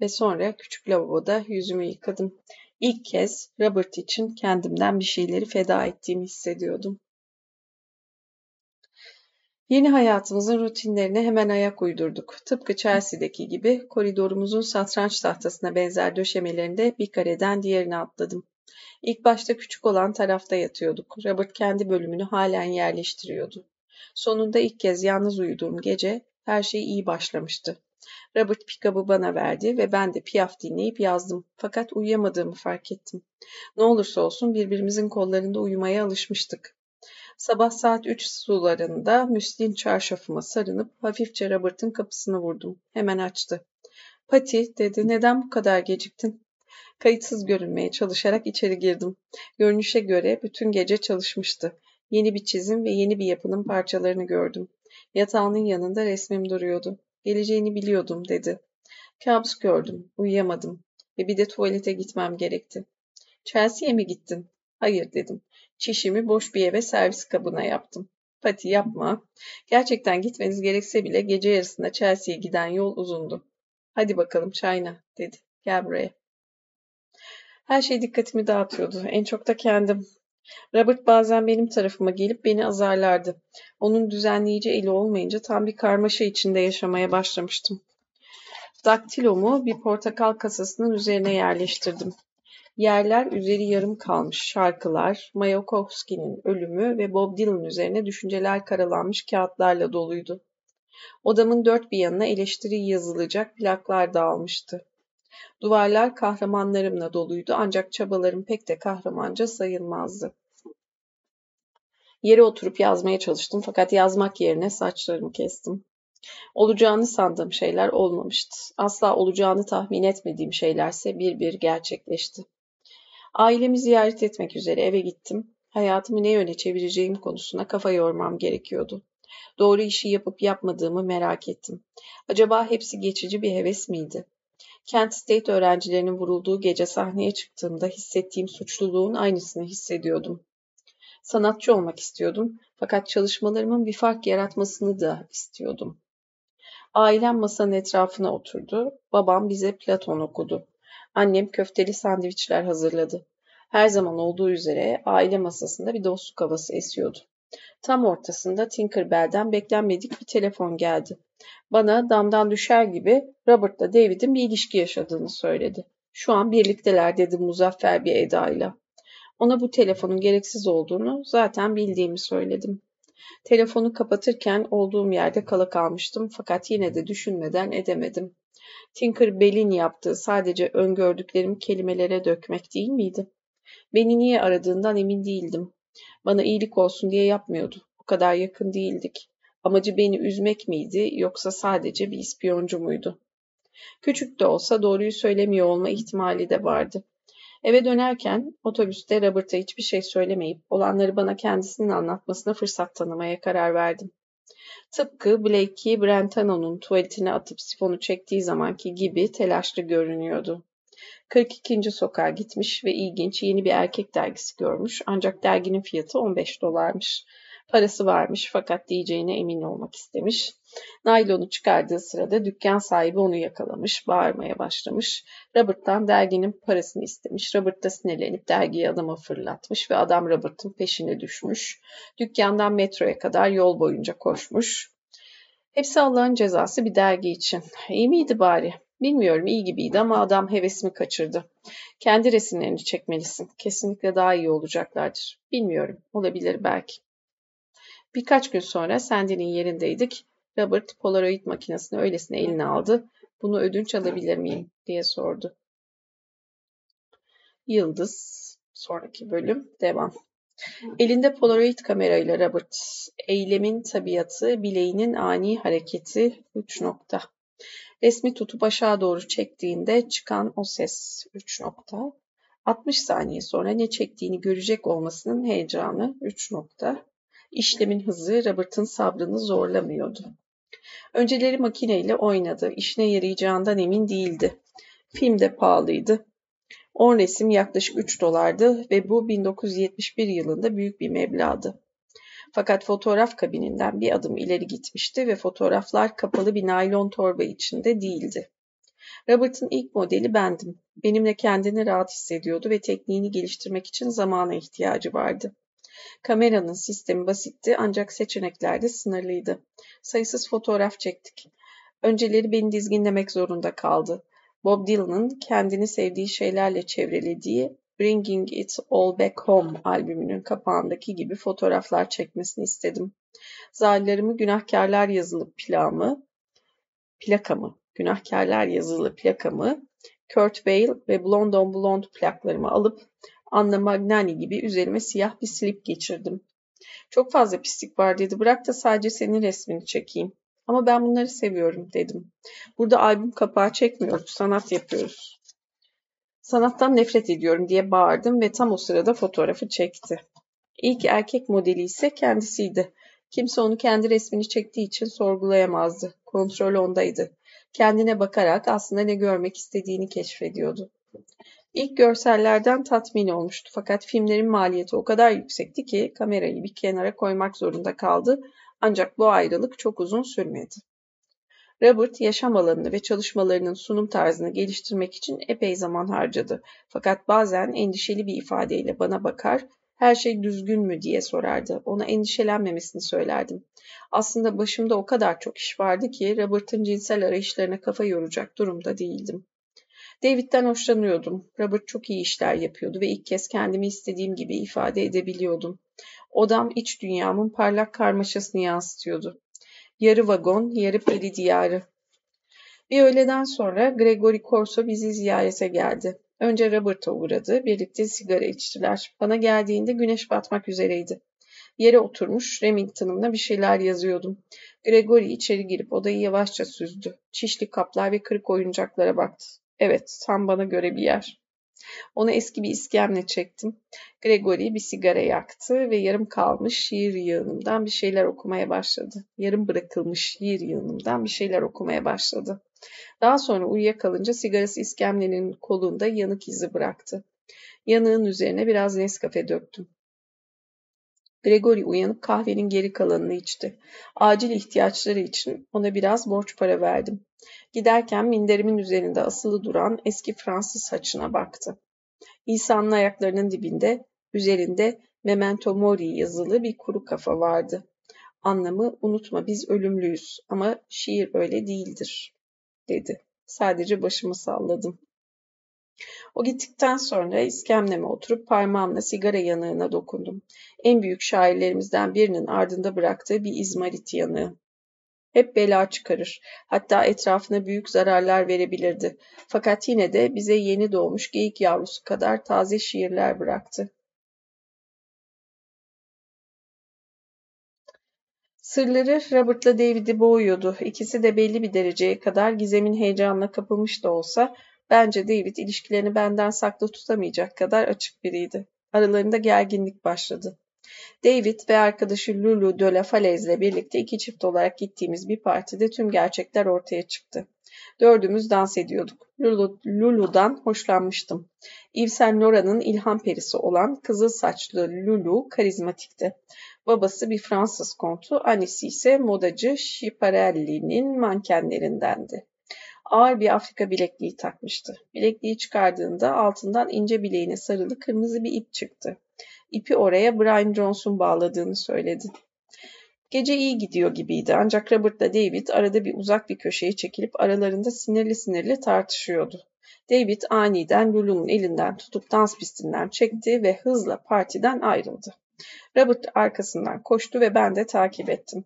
ve sonra küçük lavaboda yüzümü yıkadım. İlk kez Robert için kendimden bir şeyleri feda ettiğimi hissediyordum. Yeni hayatımızın rutinlerine hemen ayak uydurduk. Tıpkı Chelsea'deki gibi koridorumuzun satranç tahtasına benzer döşemelerinde bir kareden diğerine atladım. İlk başta küçük olan tarafta yatıyorduk. Robert kendi bölümünü halen yerleştiriyordu. Sonunda ilk kez yalnız uyuduğum gece her şey iyi başlamıştı. Robert pikabı bana verdi ve ben de piyaf dinleyip yazdım. Fakat uyuyamadığımı fark ettim. Ne olursa olsun birbirimizin kollarında uyumaya alışmıştık. Sabah saat üç sularında müslin çarşafıma sarınıp hafifçe Robert'ın kapısını vurdum. Hemen açtı. Pati dedi neden bu kadar geciktin? Kayıtsız görünmeye çalışarak içeri girdim. Görünüşe göre bütün gece çalışmıştı. Yeni bir çizim ve yeni bir yapının parçalarını gördüm. Yatağının yanında resmim duruyordu. Geleceğini biliyordum dedi. Kabus gördüm, uyuyamadım ve bir de tuvalete gitmem gerekti. Chelsea'ye mi gittin? Hayır dedim. Çişimi boş bir eve servis kabına yaptım. Pati yapma. Gerçekten gitmeniz gerekse bile gece yarısında Chelsea'ye giden yol uzundu. Hadi bakalım çayna dedi. Gel buraya. Her şey dikkatimi dağıtıyordu. En çok da kendim. Robert bazen benim tarafıma gelip beni azarlardı. Onun düzenleyici eli olmayınca tam bir karmaşa içinde yaşamaya başlamıştım. Daktilomu bir portakal kasasının üzerine yerleştirdim. Yerler üzeri yarım kalmış şarkılar, Mayakovski'nin ölümü ve Bob Dylan üzerine düşünceler karalanmış kağıtlarla doluydu. Odamın dört bir yanına eleştiri yazılacak plaklar dağılmıştı. Duvarlar kahramanlarımla doluydu ancak çabalarım pek de kahramanca sayılmazdı. Yere oturup yazmaya çalıştım fakat yazmak yerine saçlarımı kestim. Olacağını sandığım şeyler olmamıştı. Asla olacağını tahmin etmediğim şeylerse bir bir gerçekleşti. Ailemi ziyaret etmek üzere eve gittim. Hayatımı ne yöne çevireceğim konusuna kafa yormam gerekiyordu. Doğru işi yapıp yapmadığımı merak ettim. Acaba hepsi geçici bir heves miydi? Kent State öğrencilerinin vurulduğu gece sahneye çıktığımda hissettiğim suçluluğun aynısını hissediyordum. Sanatçı olmak istiyordum fakat çalışmalarımın bir fark yaratmasını da istiyordum. Ailem masanın etrafına oturdu. Babam bize Platon okudu. Annem köfteli sandviçler hazırladı. Her zaman olduğu üzere aile masasında bir dostluk havası esiyordu. Tam ortasında Tinkerbell'den beklenmedik bir telefon geldi. Bana damdan düşer gibi Robert'la David'in bir ilişki yaşadığını söyledi. Şu an birlikteler dedi muzaffer bir edayla. Ona bu telefonun gereksiz olduğunu zaten bildiğimi söyledim. Telefonu kapatırken olduğum yerde kala kalmıştım fakat yine de düşünmeden edemedim. Tinker Bell'in yaptığı sadece öngördüklerimi kelimelere dökmek değil miydi? Beni niye aradığından emin değildim. Bana iyilik olsun diye yapmıyordu. O kadar yakın değildik. Amacı beni üzmek miydi yoksa sadece bir ispiyoncu muydu? Küçük de olsa doğruyu söylemiyor olma ihtimali de vardı. Eve dönerken otobüste Robert'a hiçbir şey söylemeyip olanları bana kendisinin anlatmasına fırsat tanımaya karar verdim. Tıpkı Blakey Brentano'nun tuvaletine atıp sifonu çektiği zamanki gibi telaşlı görünüyordu. 42. sokağa gitmiş ve ilginç yeni bir erkek dergisi görmüş ancak derginin fiyatı 15 dolarmış. Parası varmış fakat diyeceğine emin olmak istemiş. Naylonu çıkardığı sırada dükkan sahibi onu yakalamış, bağırmaya başlamış. Robert'tan derginin parasını istemiş. Robert da sinirlenip dergiyi adama fırlatmış ve adam Robert'ın peşine düşmüş. Dükkandan metroya kadar yol boyunca koşmuş. Hepsi Allah'ın cezası bir dergi için. İyi miydi bari? Bilmiyorum iyi gibiydi ama adam hevesimi kaçırdı. Kendi resimlerini çekmelisin. Kesinlikle daha iyi olacaklardır. Bilmiyorum. Olabilir belki. Birkaç gün sonra Sandy'nin yerindeydik. Robert Polaroid makinesini öylesine eline aldı. Bunu ödünç alabilir miyim diye sordu. Yıldız sonraki bölüm devam. Elinde Polaroid kamerayla Robert. Eylemin tabiatı, bileğinin ani hareketi 3 nokta. Resmi tutup aşağı doğru çektiğinde çıkan o ses 3 nokta. 60 saniye sonra ne çektiğini görecek olmasının heyecanı 3 nokta. İşlemin hızı Robert'ın sabrını zorlamıyordu. Önceleri makineyle oynadı. İşine yarayacağından emin değildi. Film de pahalıydı. 10 resim yaklaşık 3 dolardı ve bu 1971 yılında büyük bir meblağdı. Fakat fotoğraf kabininden bir adım ileri gitmişti ve fotoğraflar kapalı bir naylon torba içinde değildi. Robert'ın ilk modeli bendim. Benimle kendini rahat hissediyordu ve tekniğini geliştirmek için zamana ihtiyacı vardı. Kameranın sistemi basitti ancak seçenekler de sınırlıydı. Sayısız fotoğraf çektik. Önceleri beni dizginlemek zorunda kaldı. Bob Dylan'ın kendini sevdiği şeylerle çevrelediği Bringing It All Back Home albümünün kapağındaki gibi fotoğraflar çekmesini istedim. Zahillerimi günahkarlar yazılı plağımı, plakamı, günahkarlar yazılı plakamı, Kurt Bale ve Blonde on Blonde plaklarımı alıp Anna Magnani gibi üzerime siyah bir slip geçirdim. Çok fazla pislik var dedi. Bırak da sadece senin resmini çekeyim. Ama ben bunları seviyorum dedim. Burada albüm kapağı çekmiyoruz, sanat yapıyoruz. Sanattan nefret ediyorum diye bağırdım ve tam o sırada fotoğrafı çekti. İlk erkek modeli ise kendisiydi. Kimse onu kendi resmini çektiği için sorgulayamazdı. Kontrol ondaydı. Kendine bakarak aslında ne görmek istediğini keşfediyordu. İlk görsellerden tatmin olmuştu fakat filmlerin maliyeti o kadar yüksekti ki kamerayı bir kenara koymak zorunda kaldı ancak bu ayrılık çok uzun sürmedi. Robert yaşam alanını ve çalışmalarının sunum tarzını geliştirmek için epey zaman harcadı. Fakat bazen endişeli bir ifadeyle bana bakar, her şey düzgün mü diye sorardı. Ona endişelenmemesini söylerdim. Aslında başımda o kadar çok iş vardı ki Robert'ın cinsel arayışlarına kafa yoracak durumda değildim. David'den hoşlanıyordum. Robert çok iyi işler yapıyordu ve ilk kez kendimi istediğim gibi ifade edebiliyordum. Odam iç dünyamın parlak karmaşasını yansıtıyordu. Yarı vagon, yarı peri diyarı. Bir öğleden sonra Gregory Corso bizi ziyarete geldi. Önce Robert'a uğradı, birlikte sigara içtiler. Bana geldiğinde güneş batmak üzereydi. Yere oturmuş Remington'ımla bir şeyler yazıyordum. Gregory içeri girip odayı yavaşça süzdü. Çişli kaplar ve kırık oyuncaklara baktı. Evet, tam bana göre bir yer. Onu eski bir iskemle çektim. Gregory bir sigara yaktı ve yarım kalmış şiir yığınımdan bir şeyler okumaya başladı. Yarım bırakılmış şiir yığınımdan bir şeyler okumaya başladı. Daha sonra uyuyakalınca sigarası iskemlenin kolunda yanık izi bıraktı. Yanığın üzerine biraz Nescafe döktüm. Gregory uyanıp kahvenin geri kalanını içti. Acil ihtiyaçları için ona biraz borç para verdim. Giderken minderimin üzerinde asılı duran eski Fransız saçına baktı. İsa'nın ayaklarının dibinde, üzerinde Memento Mori yazılı bir kuru kafa vardı. Anlamı unutma biz ölümlüyüz ama şiir öyle değildir, dedi. Sadece başımı salladım. O gittikten sonra iskemleme oturup parmağımla sigara yanığına dokundum. En büyük şairlerimizden birinin ardında bıraktığı bir izmarit yanığı. Hep bela çıkarır. Hatta etrafına büyük zararlar verebilirdi. Fakat yine de bize yeni doğmuş geyik yavrusu kadar taze şiirler bıraktı. Sırları Robert'la David'i boğuyordu. İkisi de belli bir dereceye kadar gizemin heyecanına kapılmış da olsa bence David ilişkilerini benden saklı tutamayacak kadar açık biriydi. Aralarında gerginlik başladı. David ve arkadaşı Lulu de la Falaise'le birlikte iki çift olarak gittiğimiz bir partide tüm gerçekler ortaya çıktı. Dördümüz dans ediyorduk. Lulu, Lulu'dan hoşlanmıştım. Yves Saint Laurent'ın ilham perisi olan kızıl saçlı Lulu karizmatikti. Babası bir Fransız kontu, annesi ise modacı Schiaparelli'nin mankenlerindendi. Ağır bir Afrika bilekliği takmıştı. Bilekliği çıkardığında altından ince bileğine sarılı kırmızı bir ip çıktı. İpi oraya Brian Jones'un bağladığını söyledi. Gece iyi gidiyor gibiydi ancak Robert'la David arada bir uzak bir köşeye çekilip aralarında sinirli sinirli tartışıyordu. David aniden Lulu'nun elinden tutup dans pistinden çekti ve hızla partiden ayrıldı. Robert arkasından koştu ve ben de takip ettim.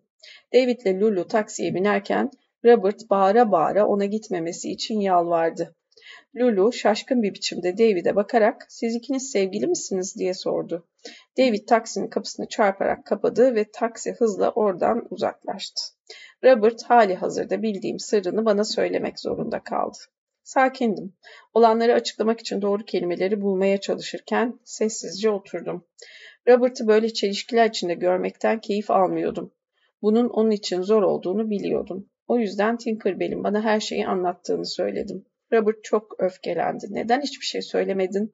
David ile Lulu taksiye binerken Robert bağıra bağıra ona gitmemesi için yalvardı. Lulu şaşkın bir biçimde David'e bakarak siz ikiniz sevgili misiniz diye sordu. David taksinin kapısını çarparak kapadı ve taksi hızla oradan uzaklaştı. Robert hali hazırda bildiğim sırrını bana söylemek zorunda kaldı. Sakindim. Olanları açıklamak için doğru kelimeleri bulmaya çalışırken sessizce oturdum. Robert'ı böyle çelişkiler içinde görmekten keyif almıyordum. Bunun onun için zor olduğunu biliyordum. O yüzden Tinkerbell'in bana her şeyi anlattığını söyledim. Robert çok öfkelendi. Neden hiçbir şey söylemedin?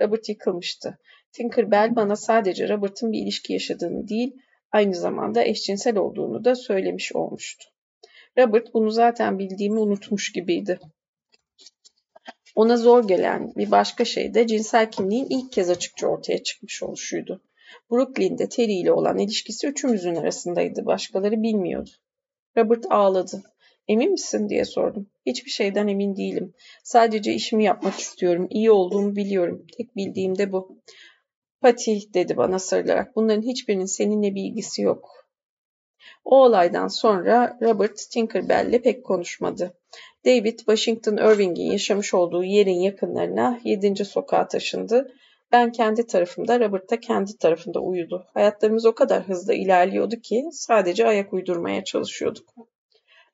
Robert yıkılmıştı. Tinkerbell bana sadece Robert'ın bir ilişki yaşadığını değil, aynı zamanda eşcinsel olduğunu da söylemiş olmuştu. Robert bunu zaten bildiğimi unutmuş gibiydi. Ona zor gelen bir başka şey de cinsel kimliğin ilk kez açıkça ortaya çıkmış oluşuydu. Brooklyn'de Terry ile olan ilişkisi üçümüzün arasındaydı. Başkaları bilmiyordu. Robert ağladı. Emin misin diye sordum. Hiçbir şeyden emin değilim. Sadece işimi yapmak istiyorum. İyi olduğumu biliyorum. Tek bildiğim de bu. Patty dedi bana sarılarak. Bunların hiçbirinin seninle bir ilgisi yok. O olaydan sonra Robert Tinkerbell'le pek konuşmadı. David, Washington Irving'in yaşamış olduğu yerin yakınlarına 7. sokağa taşındı. Ben kendi tarafımda, Robert da kendi tarafında uyudu. Hayatlarımız o kadar hızlı ilerliyordu ki sadece ayak uydurmaya çalışıyorduk.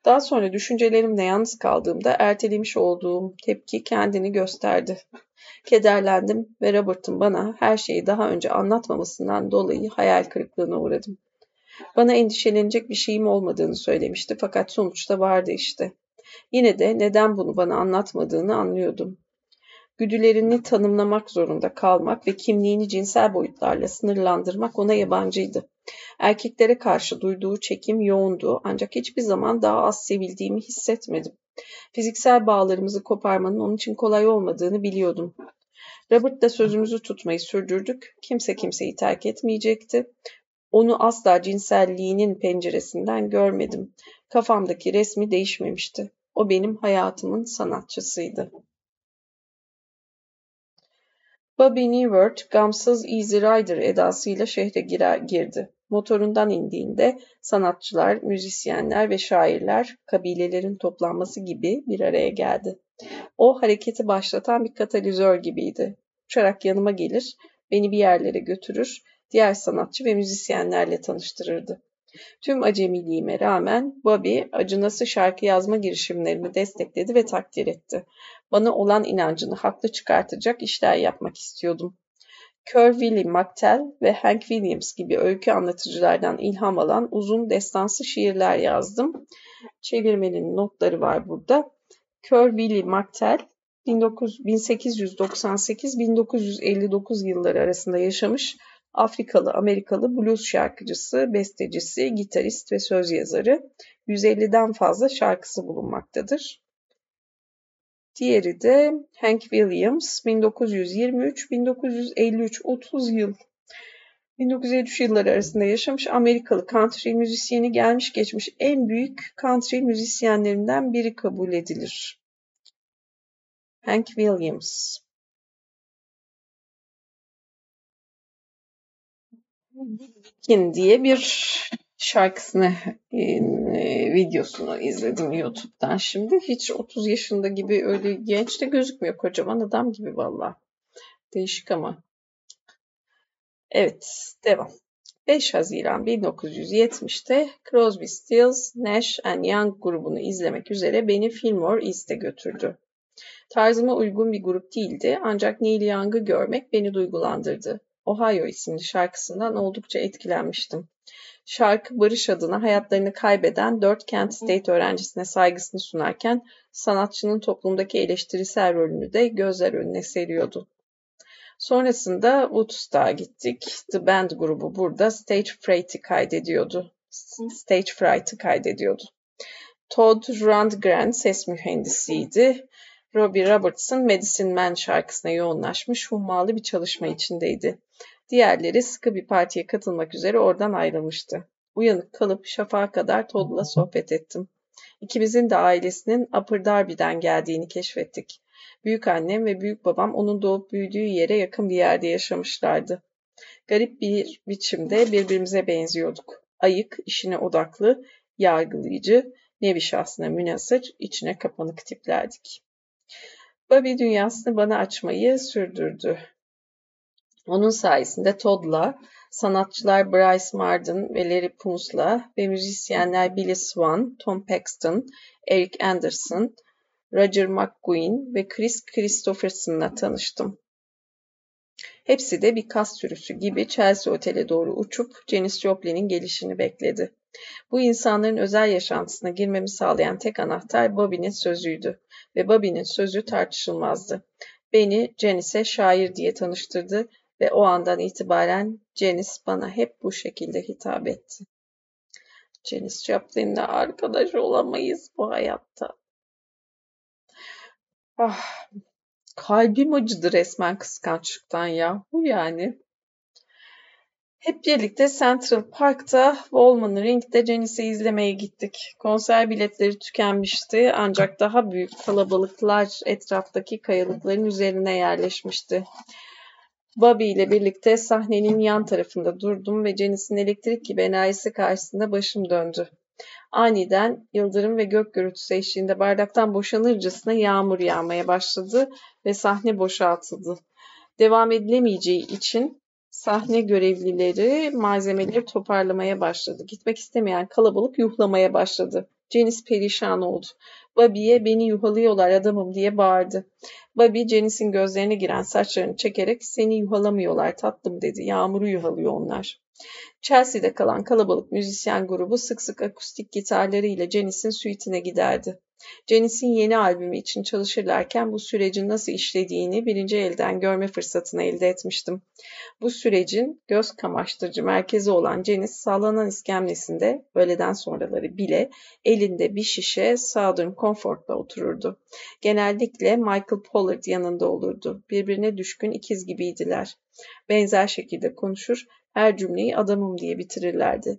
Daha sonra düşüncelerimle yalnız kaldığımda ertelemiş olduğum tepki kendini gösterdi. [laughs] Kederlendim ve Robert'ın bana her şeyi daha önce anlatmamasından dolayı hayal kırıklığına uğradım. Bana endişelenecek bir şeyim olmadığını söylemişti fakat sonuçta vardı işte. Yine de neden bunu bana anlatmadığını anlıyordum. Güdülerini tanımlamak zorunda kalmak ve kimliğini cinsel boyutlarla sınırlandırmak ona yabancıydı. Erkeklere karşı duyduğu çekim yoğundu ancak hiçbir zaman daha az sevildiğimi hissetmedim. Fiziksel bağlarımızı koparmanın onun için kolay olmadığını biliyordum. Robert'la sözümüzü tutmayı sürdürdük. Kimse kimseyi terk etmeyecekti. Onu asla cinselliğinin penceresinden görmedim. Kafamdaki resmi değişmemişti. O benim hayatımın sanatçısıydı. Bobby Newhart gamsız Easy Rider edasıyla şehre girer, girdi. Motorundan indiğinde sanatçılar, müzisyenler ve şairler kabilelerin toplanması gibi bir araya geldi. O hareketi başlatan bir katalizör gibiydi. Uçarak yanıma gelir, beni bir yerlere götürür, diğer sanatçı ve müzisyenlerle tanıştırırdı. Tüm acemiliğime rağmen Bobby acınası şarkı yazma girişimlerimi destekledi ve takdir etti. Bana olan inancını haklı çıkartacak işler yapmak istiyordum. Kör Willie McTell ve Hank Williams gibi öykü anlatıcılardan ilham alan uzun destansı şiirler yazdım. Çevirmenin notları var burada. Kör Willie McTell 1898-1959 yılları arasında yaşamış Afrikalı Amerikalı blues şarkıcısı, bestecisi, gitarist ve söz yazarı. 150'den fazla şarkısı bulunmaktadır. Diğeri de Hank Williams 1923-1953 30 yıl 1953 yılları arasında yaşamış Amerikalı country müzisyeni gelmiş geçmiş en büyük country müzisyenlerinden biri kabul edilir. Hank Williams Kin diye bir şarkısını e, videosunu izledim YouTube'dan şimdi. Hiç 30 yaşında gibi öyle genç de gözükmüyor. Kocaman adam gibi valla. Değişik ama. Evet devam. 5 Haziran 1970'te Crosby, Stills, Nash and Young grubunu izlemek üzere beni Fillmore East'e götürdü. Tarzıma uygun bir grup değildi ancak Neil Young'ı görmek beni duygulandırdı. Ohio isimli şarkısından oldukça etkilenmiştim. Şarkı barış adına hayatlarını kaybeden dört Kent State öğrencisine saygısını sunarken sanatçının toplumdaki eleştirisel rolünü de gözler önüne seriyordu. Sonrasında Woodstock'a gittik. The Band grubu burada Stage Fright'i kaydediyordu. Stage Fright'ı kaydediyordu. Todd Rundgren ses mühendisiydi. Robbie Robertson Medicine Man şarkısına yoğunlaşmış hummalı bir çalışma içindeydi. Diğerleri sıkı bir partiye katılmak üzere oradan ayrılmıştı. Uyanık kalıp şafağa kadar Todd'la sohbet ettim. İkimizin de ailesinin Upper Darby'den geldiğini keşfettik. Büyük annem ve büyük babam onun doğup büyüdüğü yere yakın bir yerde yaşamışlardı. Garip bir biçimde birbirimize benziyorduk. Ayık, işine odaklı, yargılayıcı, nevi şahsına münasır, içine kapanık tiplerdik. Bobby dünyasını bana açmayı sürdürdü. Onun sayesinde Todd'la, sanatçılar Bryce Marden ve Larry Puns'la ve müzisyenler Billy Swan, Tom Paxton, Eric Anderson, Roger McGuinn ve Chris Christopherson'la tanıştım. Hepsi de bir kas sürüsü gibi Chelsea Otel'e doğru uçup Janis Joplin'in gelişini bekledi. Bu insanların özel yaşantısına girmemi sağlayan tek anahtar Bobby'nin sözüydü ve Bobby'nin sözü tartışılmazdı. Beni Janis'e şair diye tanıştırdı ve o andan itibaren Janis bana hep bu şekilde hitap etti. Janis Joplin'le arkadaş olamayız bu hayatta. Ah, kalbim acıdı resmen kıskançlıktan ya. Bu yani. Hep birlikte Central Park'ta Wallman Ring'de Janis'i izlemeye gittik. Konser biletleri tükenmişti ancak daha büyük kalabalıklar etraftaki kayalıkların üzerine yerleşmişti. Bobby ile birlikte sahnenin yan tarafında durdum ve Janis'in elektrik gibi enerjisi karşısında başım döndü. Aniden yıldırım ve gök gürültüsü eşliğinde bardaktan boşanırcasına yağmur yağmaya başladı ve sahne boşaltıldı. Devam edilemeyeceği için sahne görevlileri malzemeleri toparlamaya başladı. Gitmek istemeyen kalabalık yuhlamaya başladı. Janice perişan oldu. Bobby'ye beni yuhalıyorlar adamım diye bağırdı. Bobby Janice'in gözlerine giren saçlarını çekerek seni yuhalamıyorlar tatlım dedi. Yağmuru yuhalıyor onlar. Chelsea'de kalan kalabalık müzisyen grubu sık sık akustik gitarlarıyla Janis'in suite'ine giderdi. Janis'in yeni albümü için çalışırlarken bu sürecin nasıl işlediğini birinci elden görme fırsatını elde etmiştim. Bu sürecin göz kamaştırıcı merkezi olan Janis sallanan iskemlesinde öğleden sonraları bile elinde bir şişe Southern Comfort'la otururdu. Genellikle Michael Pollard yanında olurdu. Birbirine düşkün ikiz gibiydiler. Benzer şekilde konuşur, her cümleyi adamım diye bitirirlerdi.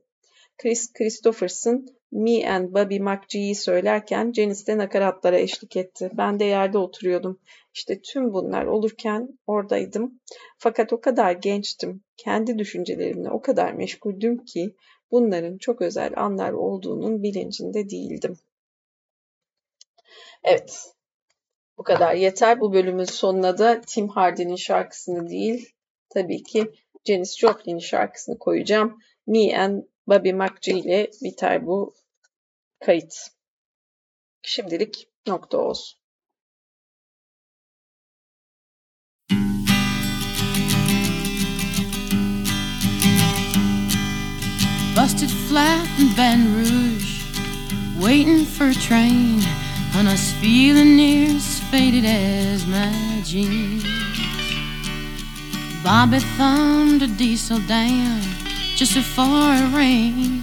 Chris Christopherson Me and Bobby McGee'yi söylerken Janice de nakaratlara eşlik etti. Ben de yerde oturuyordum. İşte tüm bunlar olurken oradaydım. Fakat o kadar gençtim. Kendi düşüncelerimle o kadar meşguldüm ki bunların çok özel anlar olduğunun bilincinde değildim. Evet. Bu kadar yeter. Bu bölümün sonuna da Tim Hardy'nin şarkısını değil, tabii ki Janis Joplin'in şarkısını koyacağım. Me and Bobby McGee ile biter bu kayıt. Şimdilik nokta olsun. Busted flat in Baton Rouge, waiting for a train, and us feeling near as faded as my jeans. Bobby thumbed a diesel down just before it rained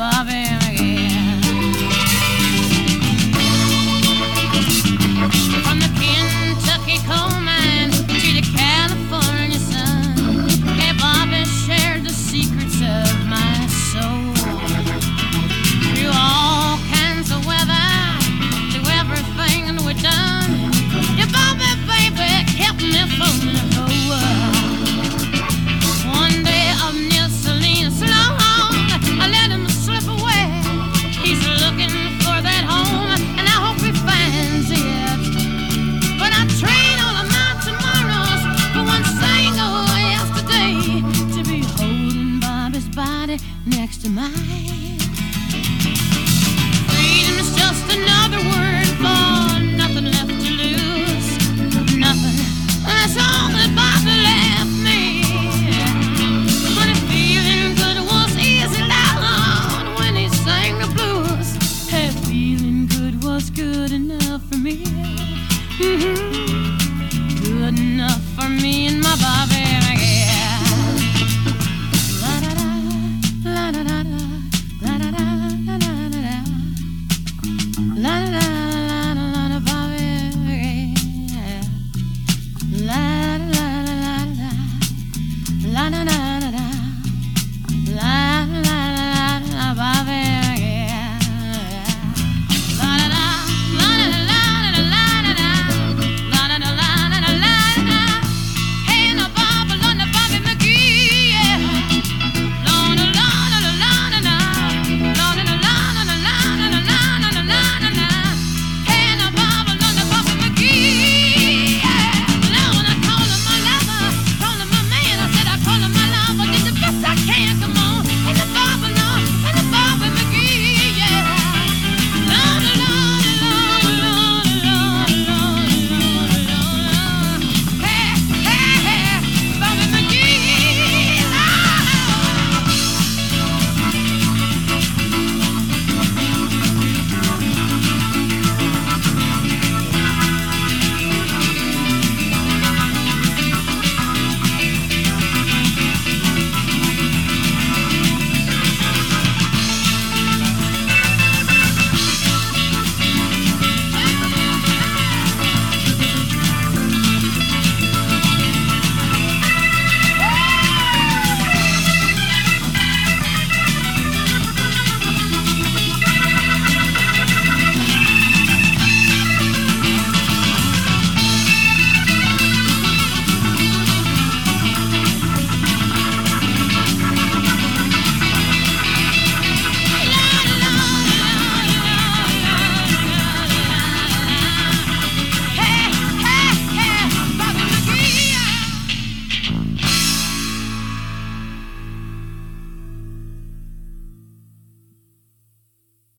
above it.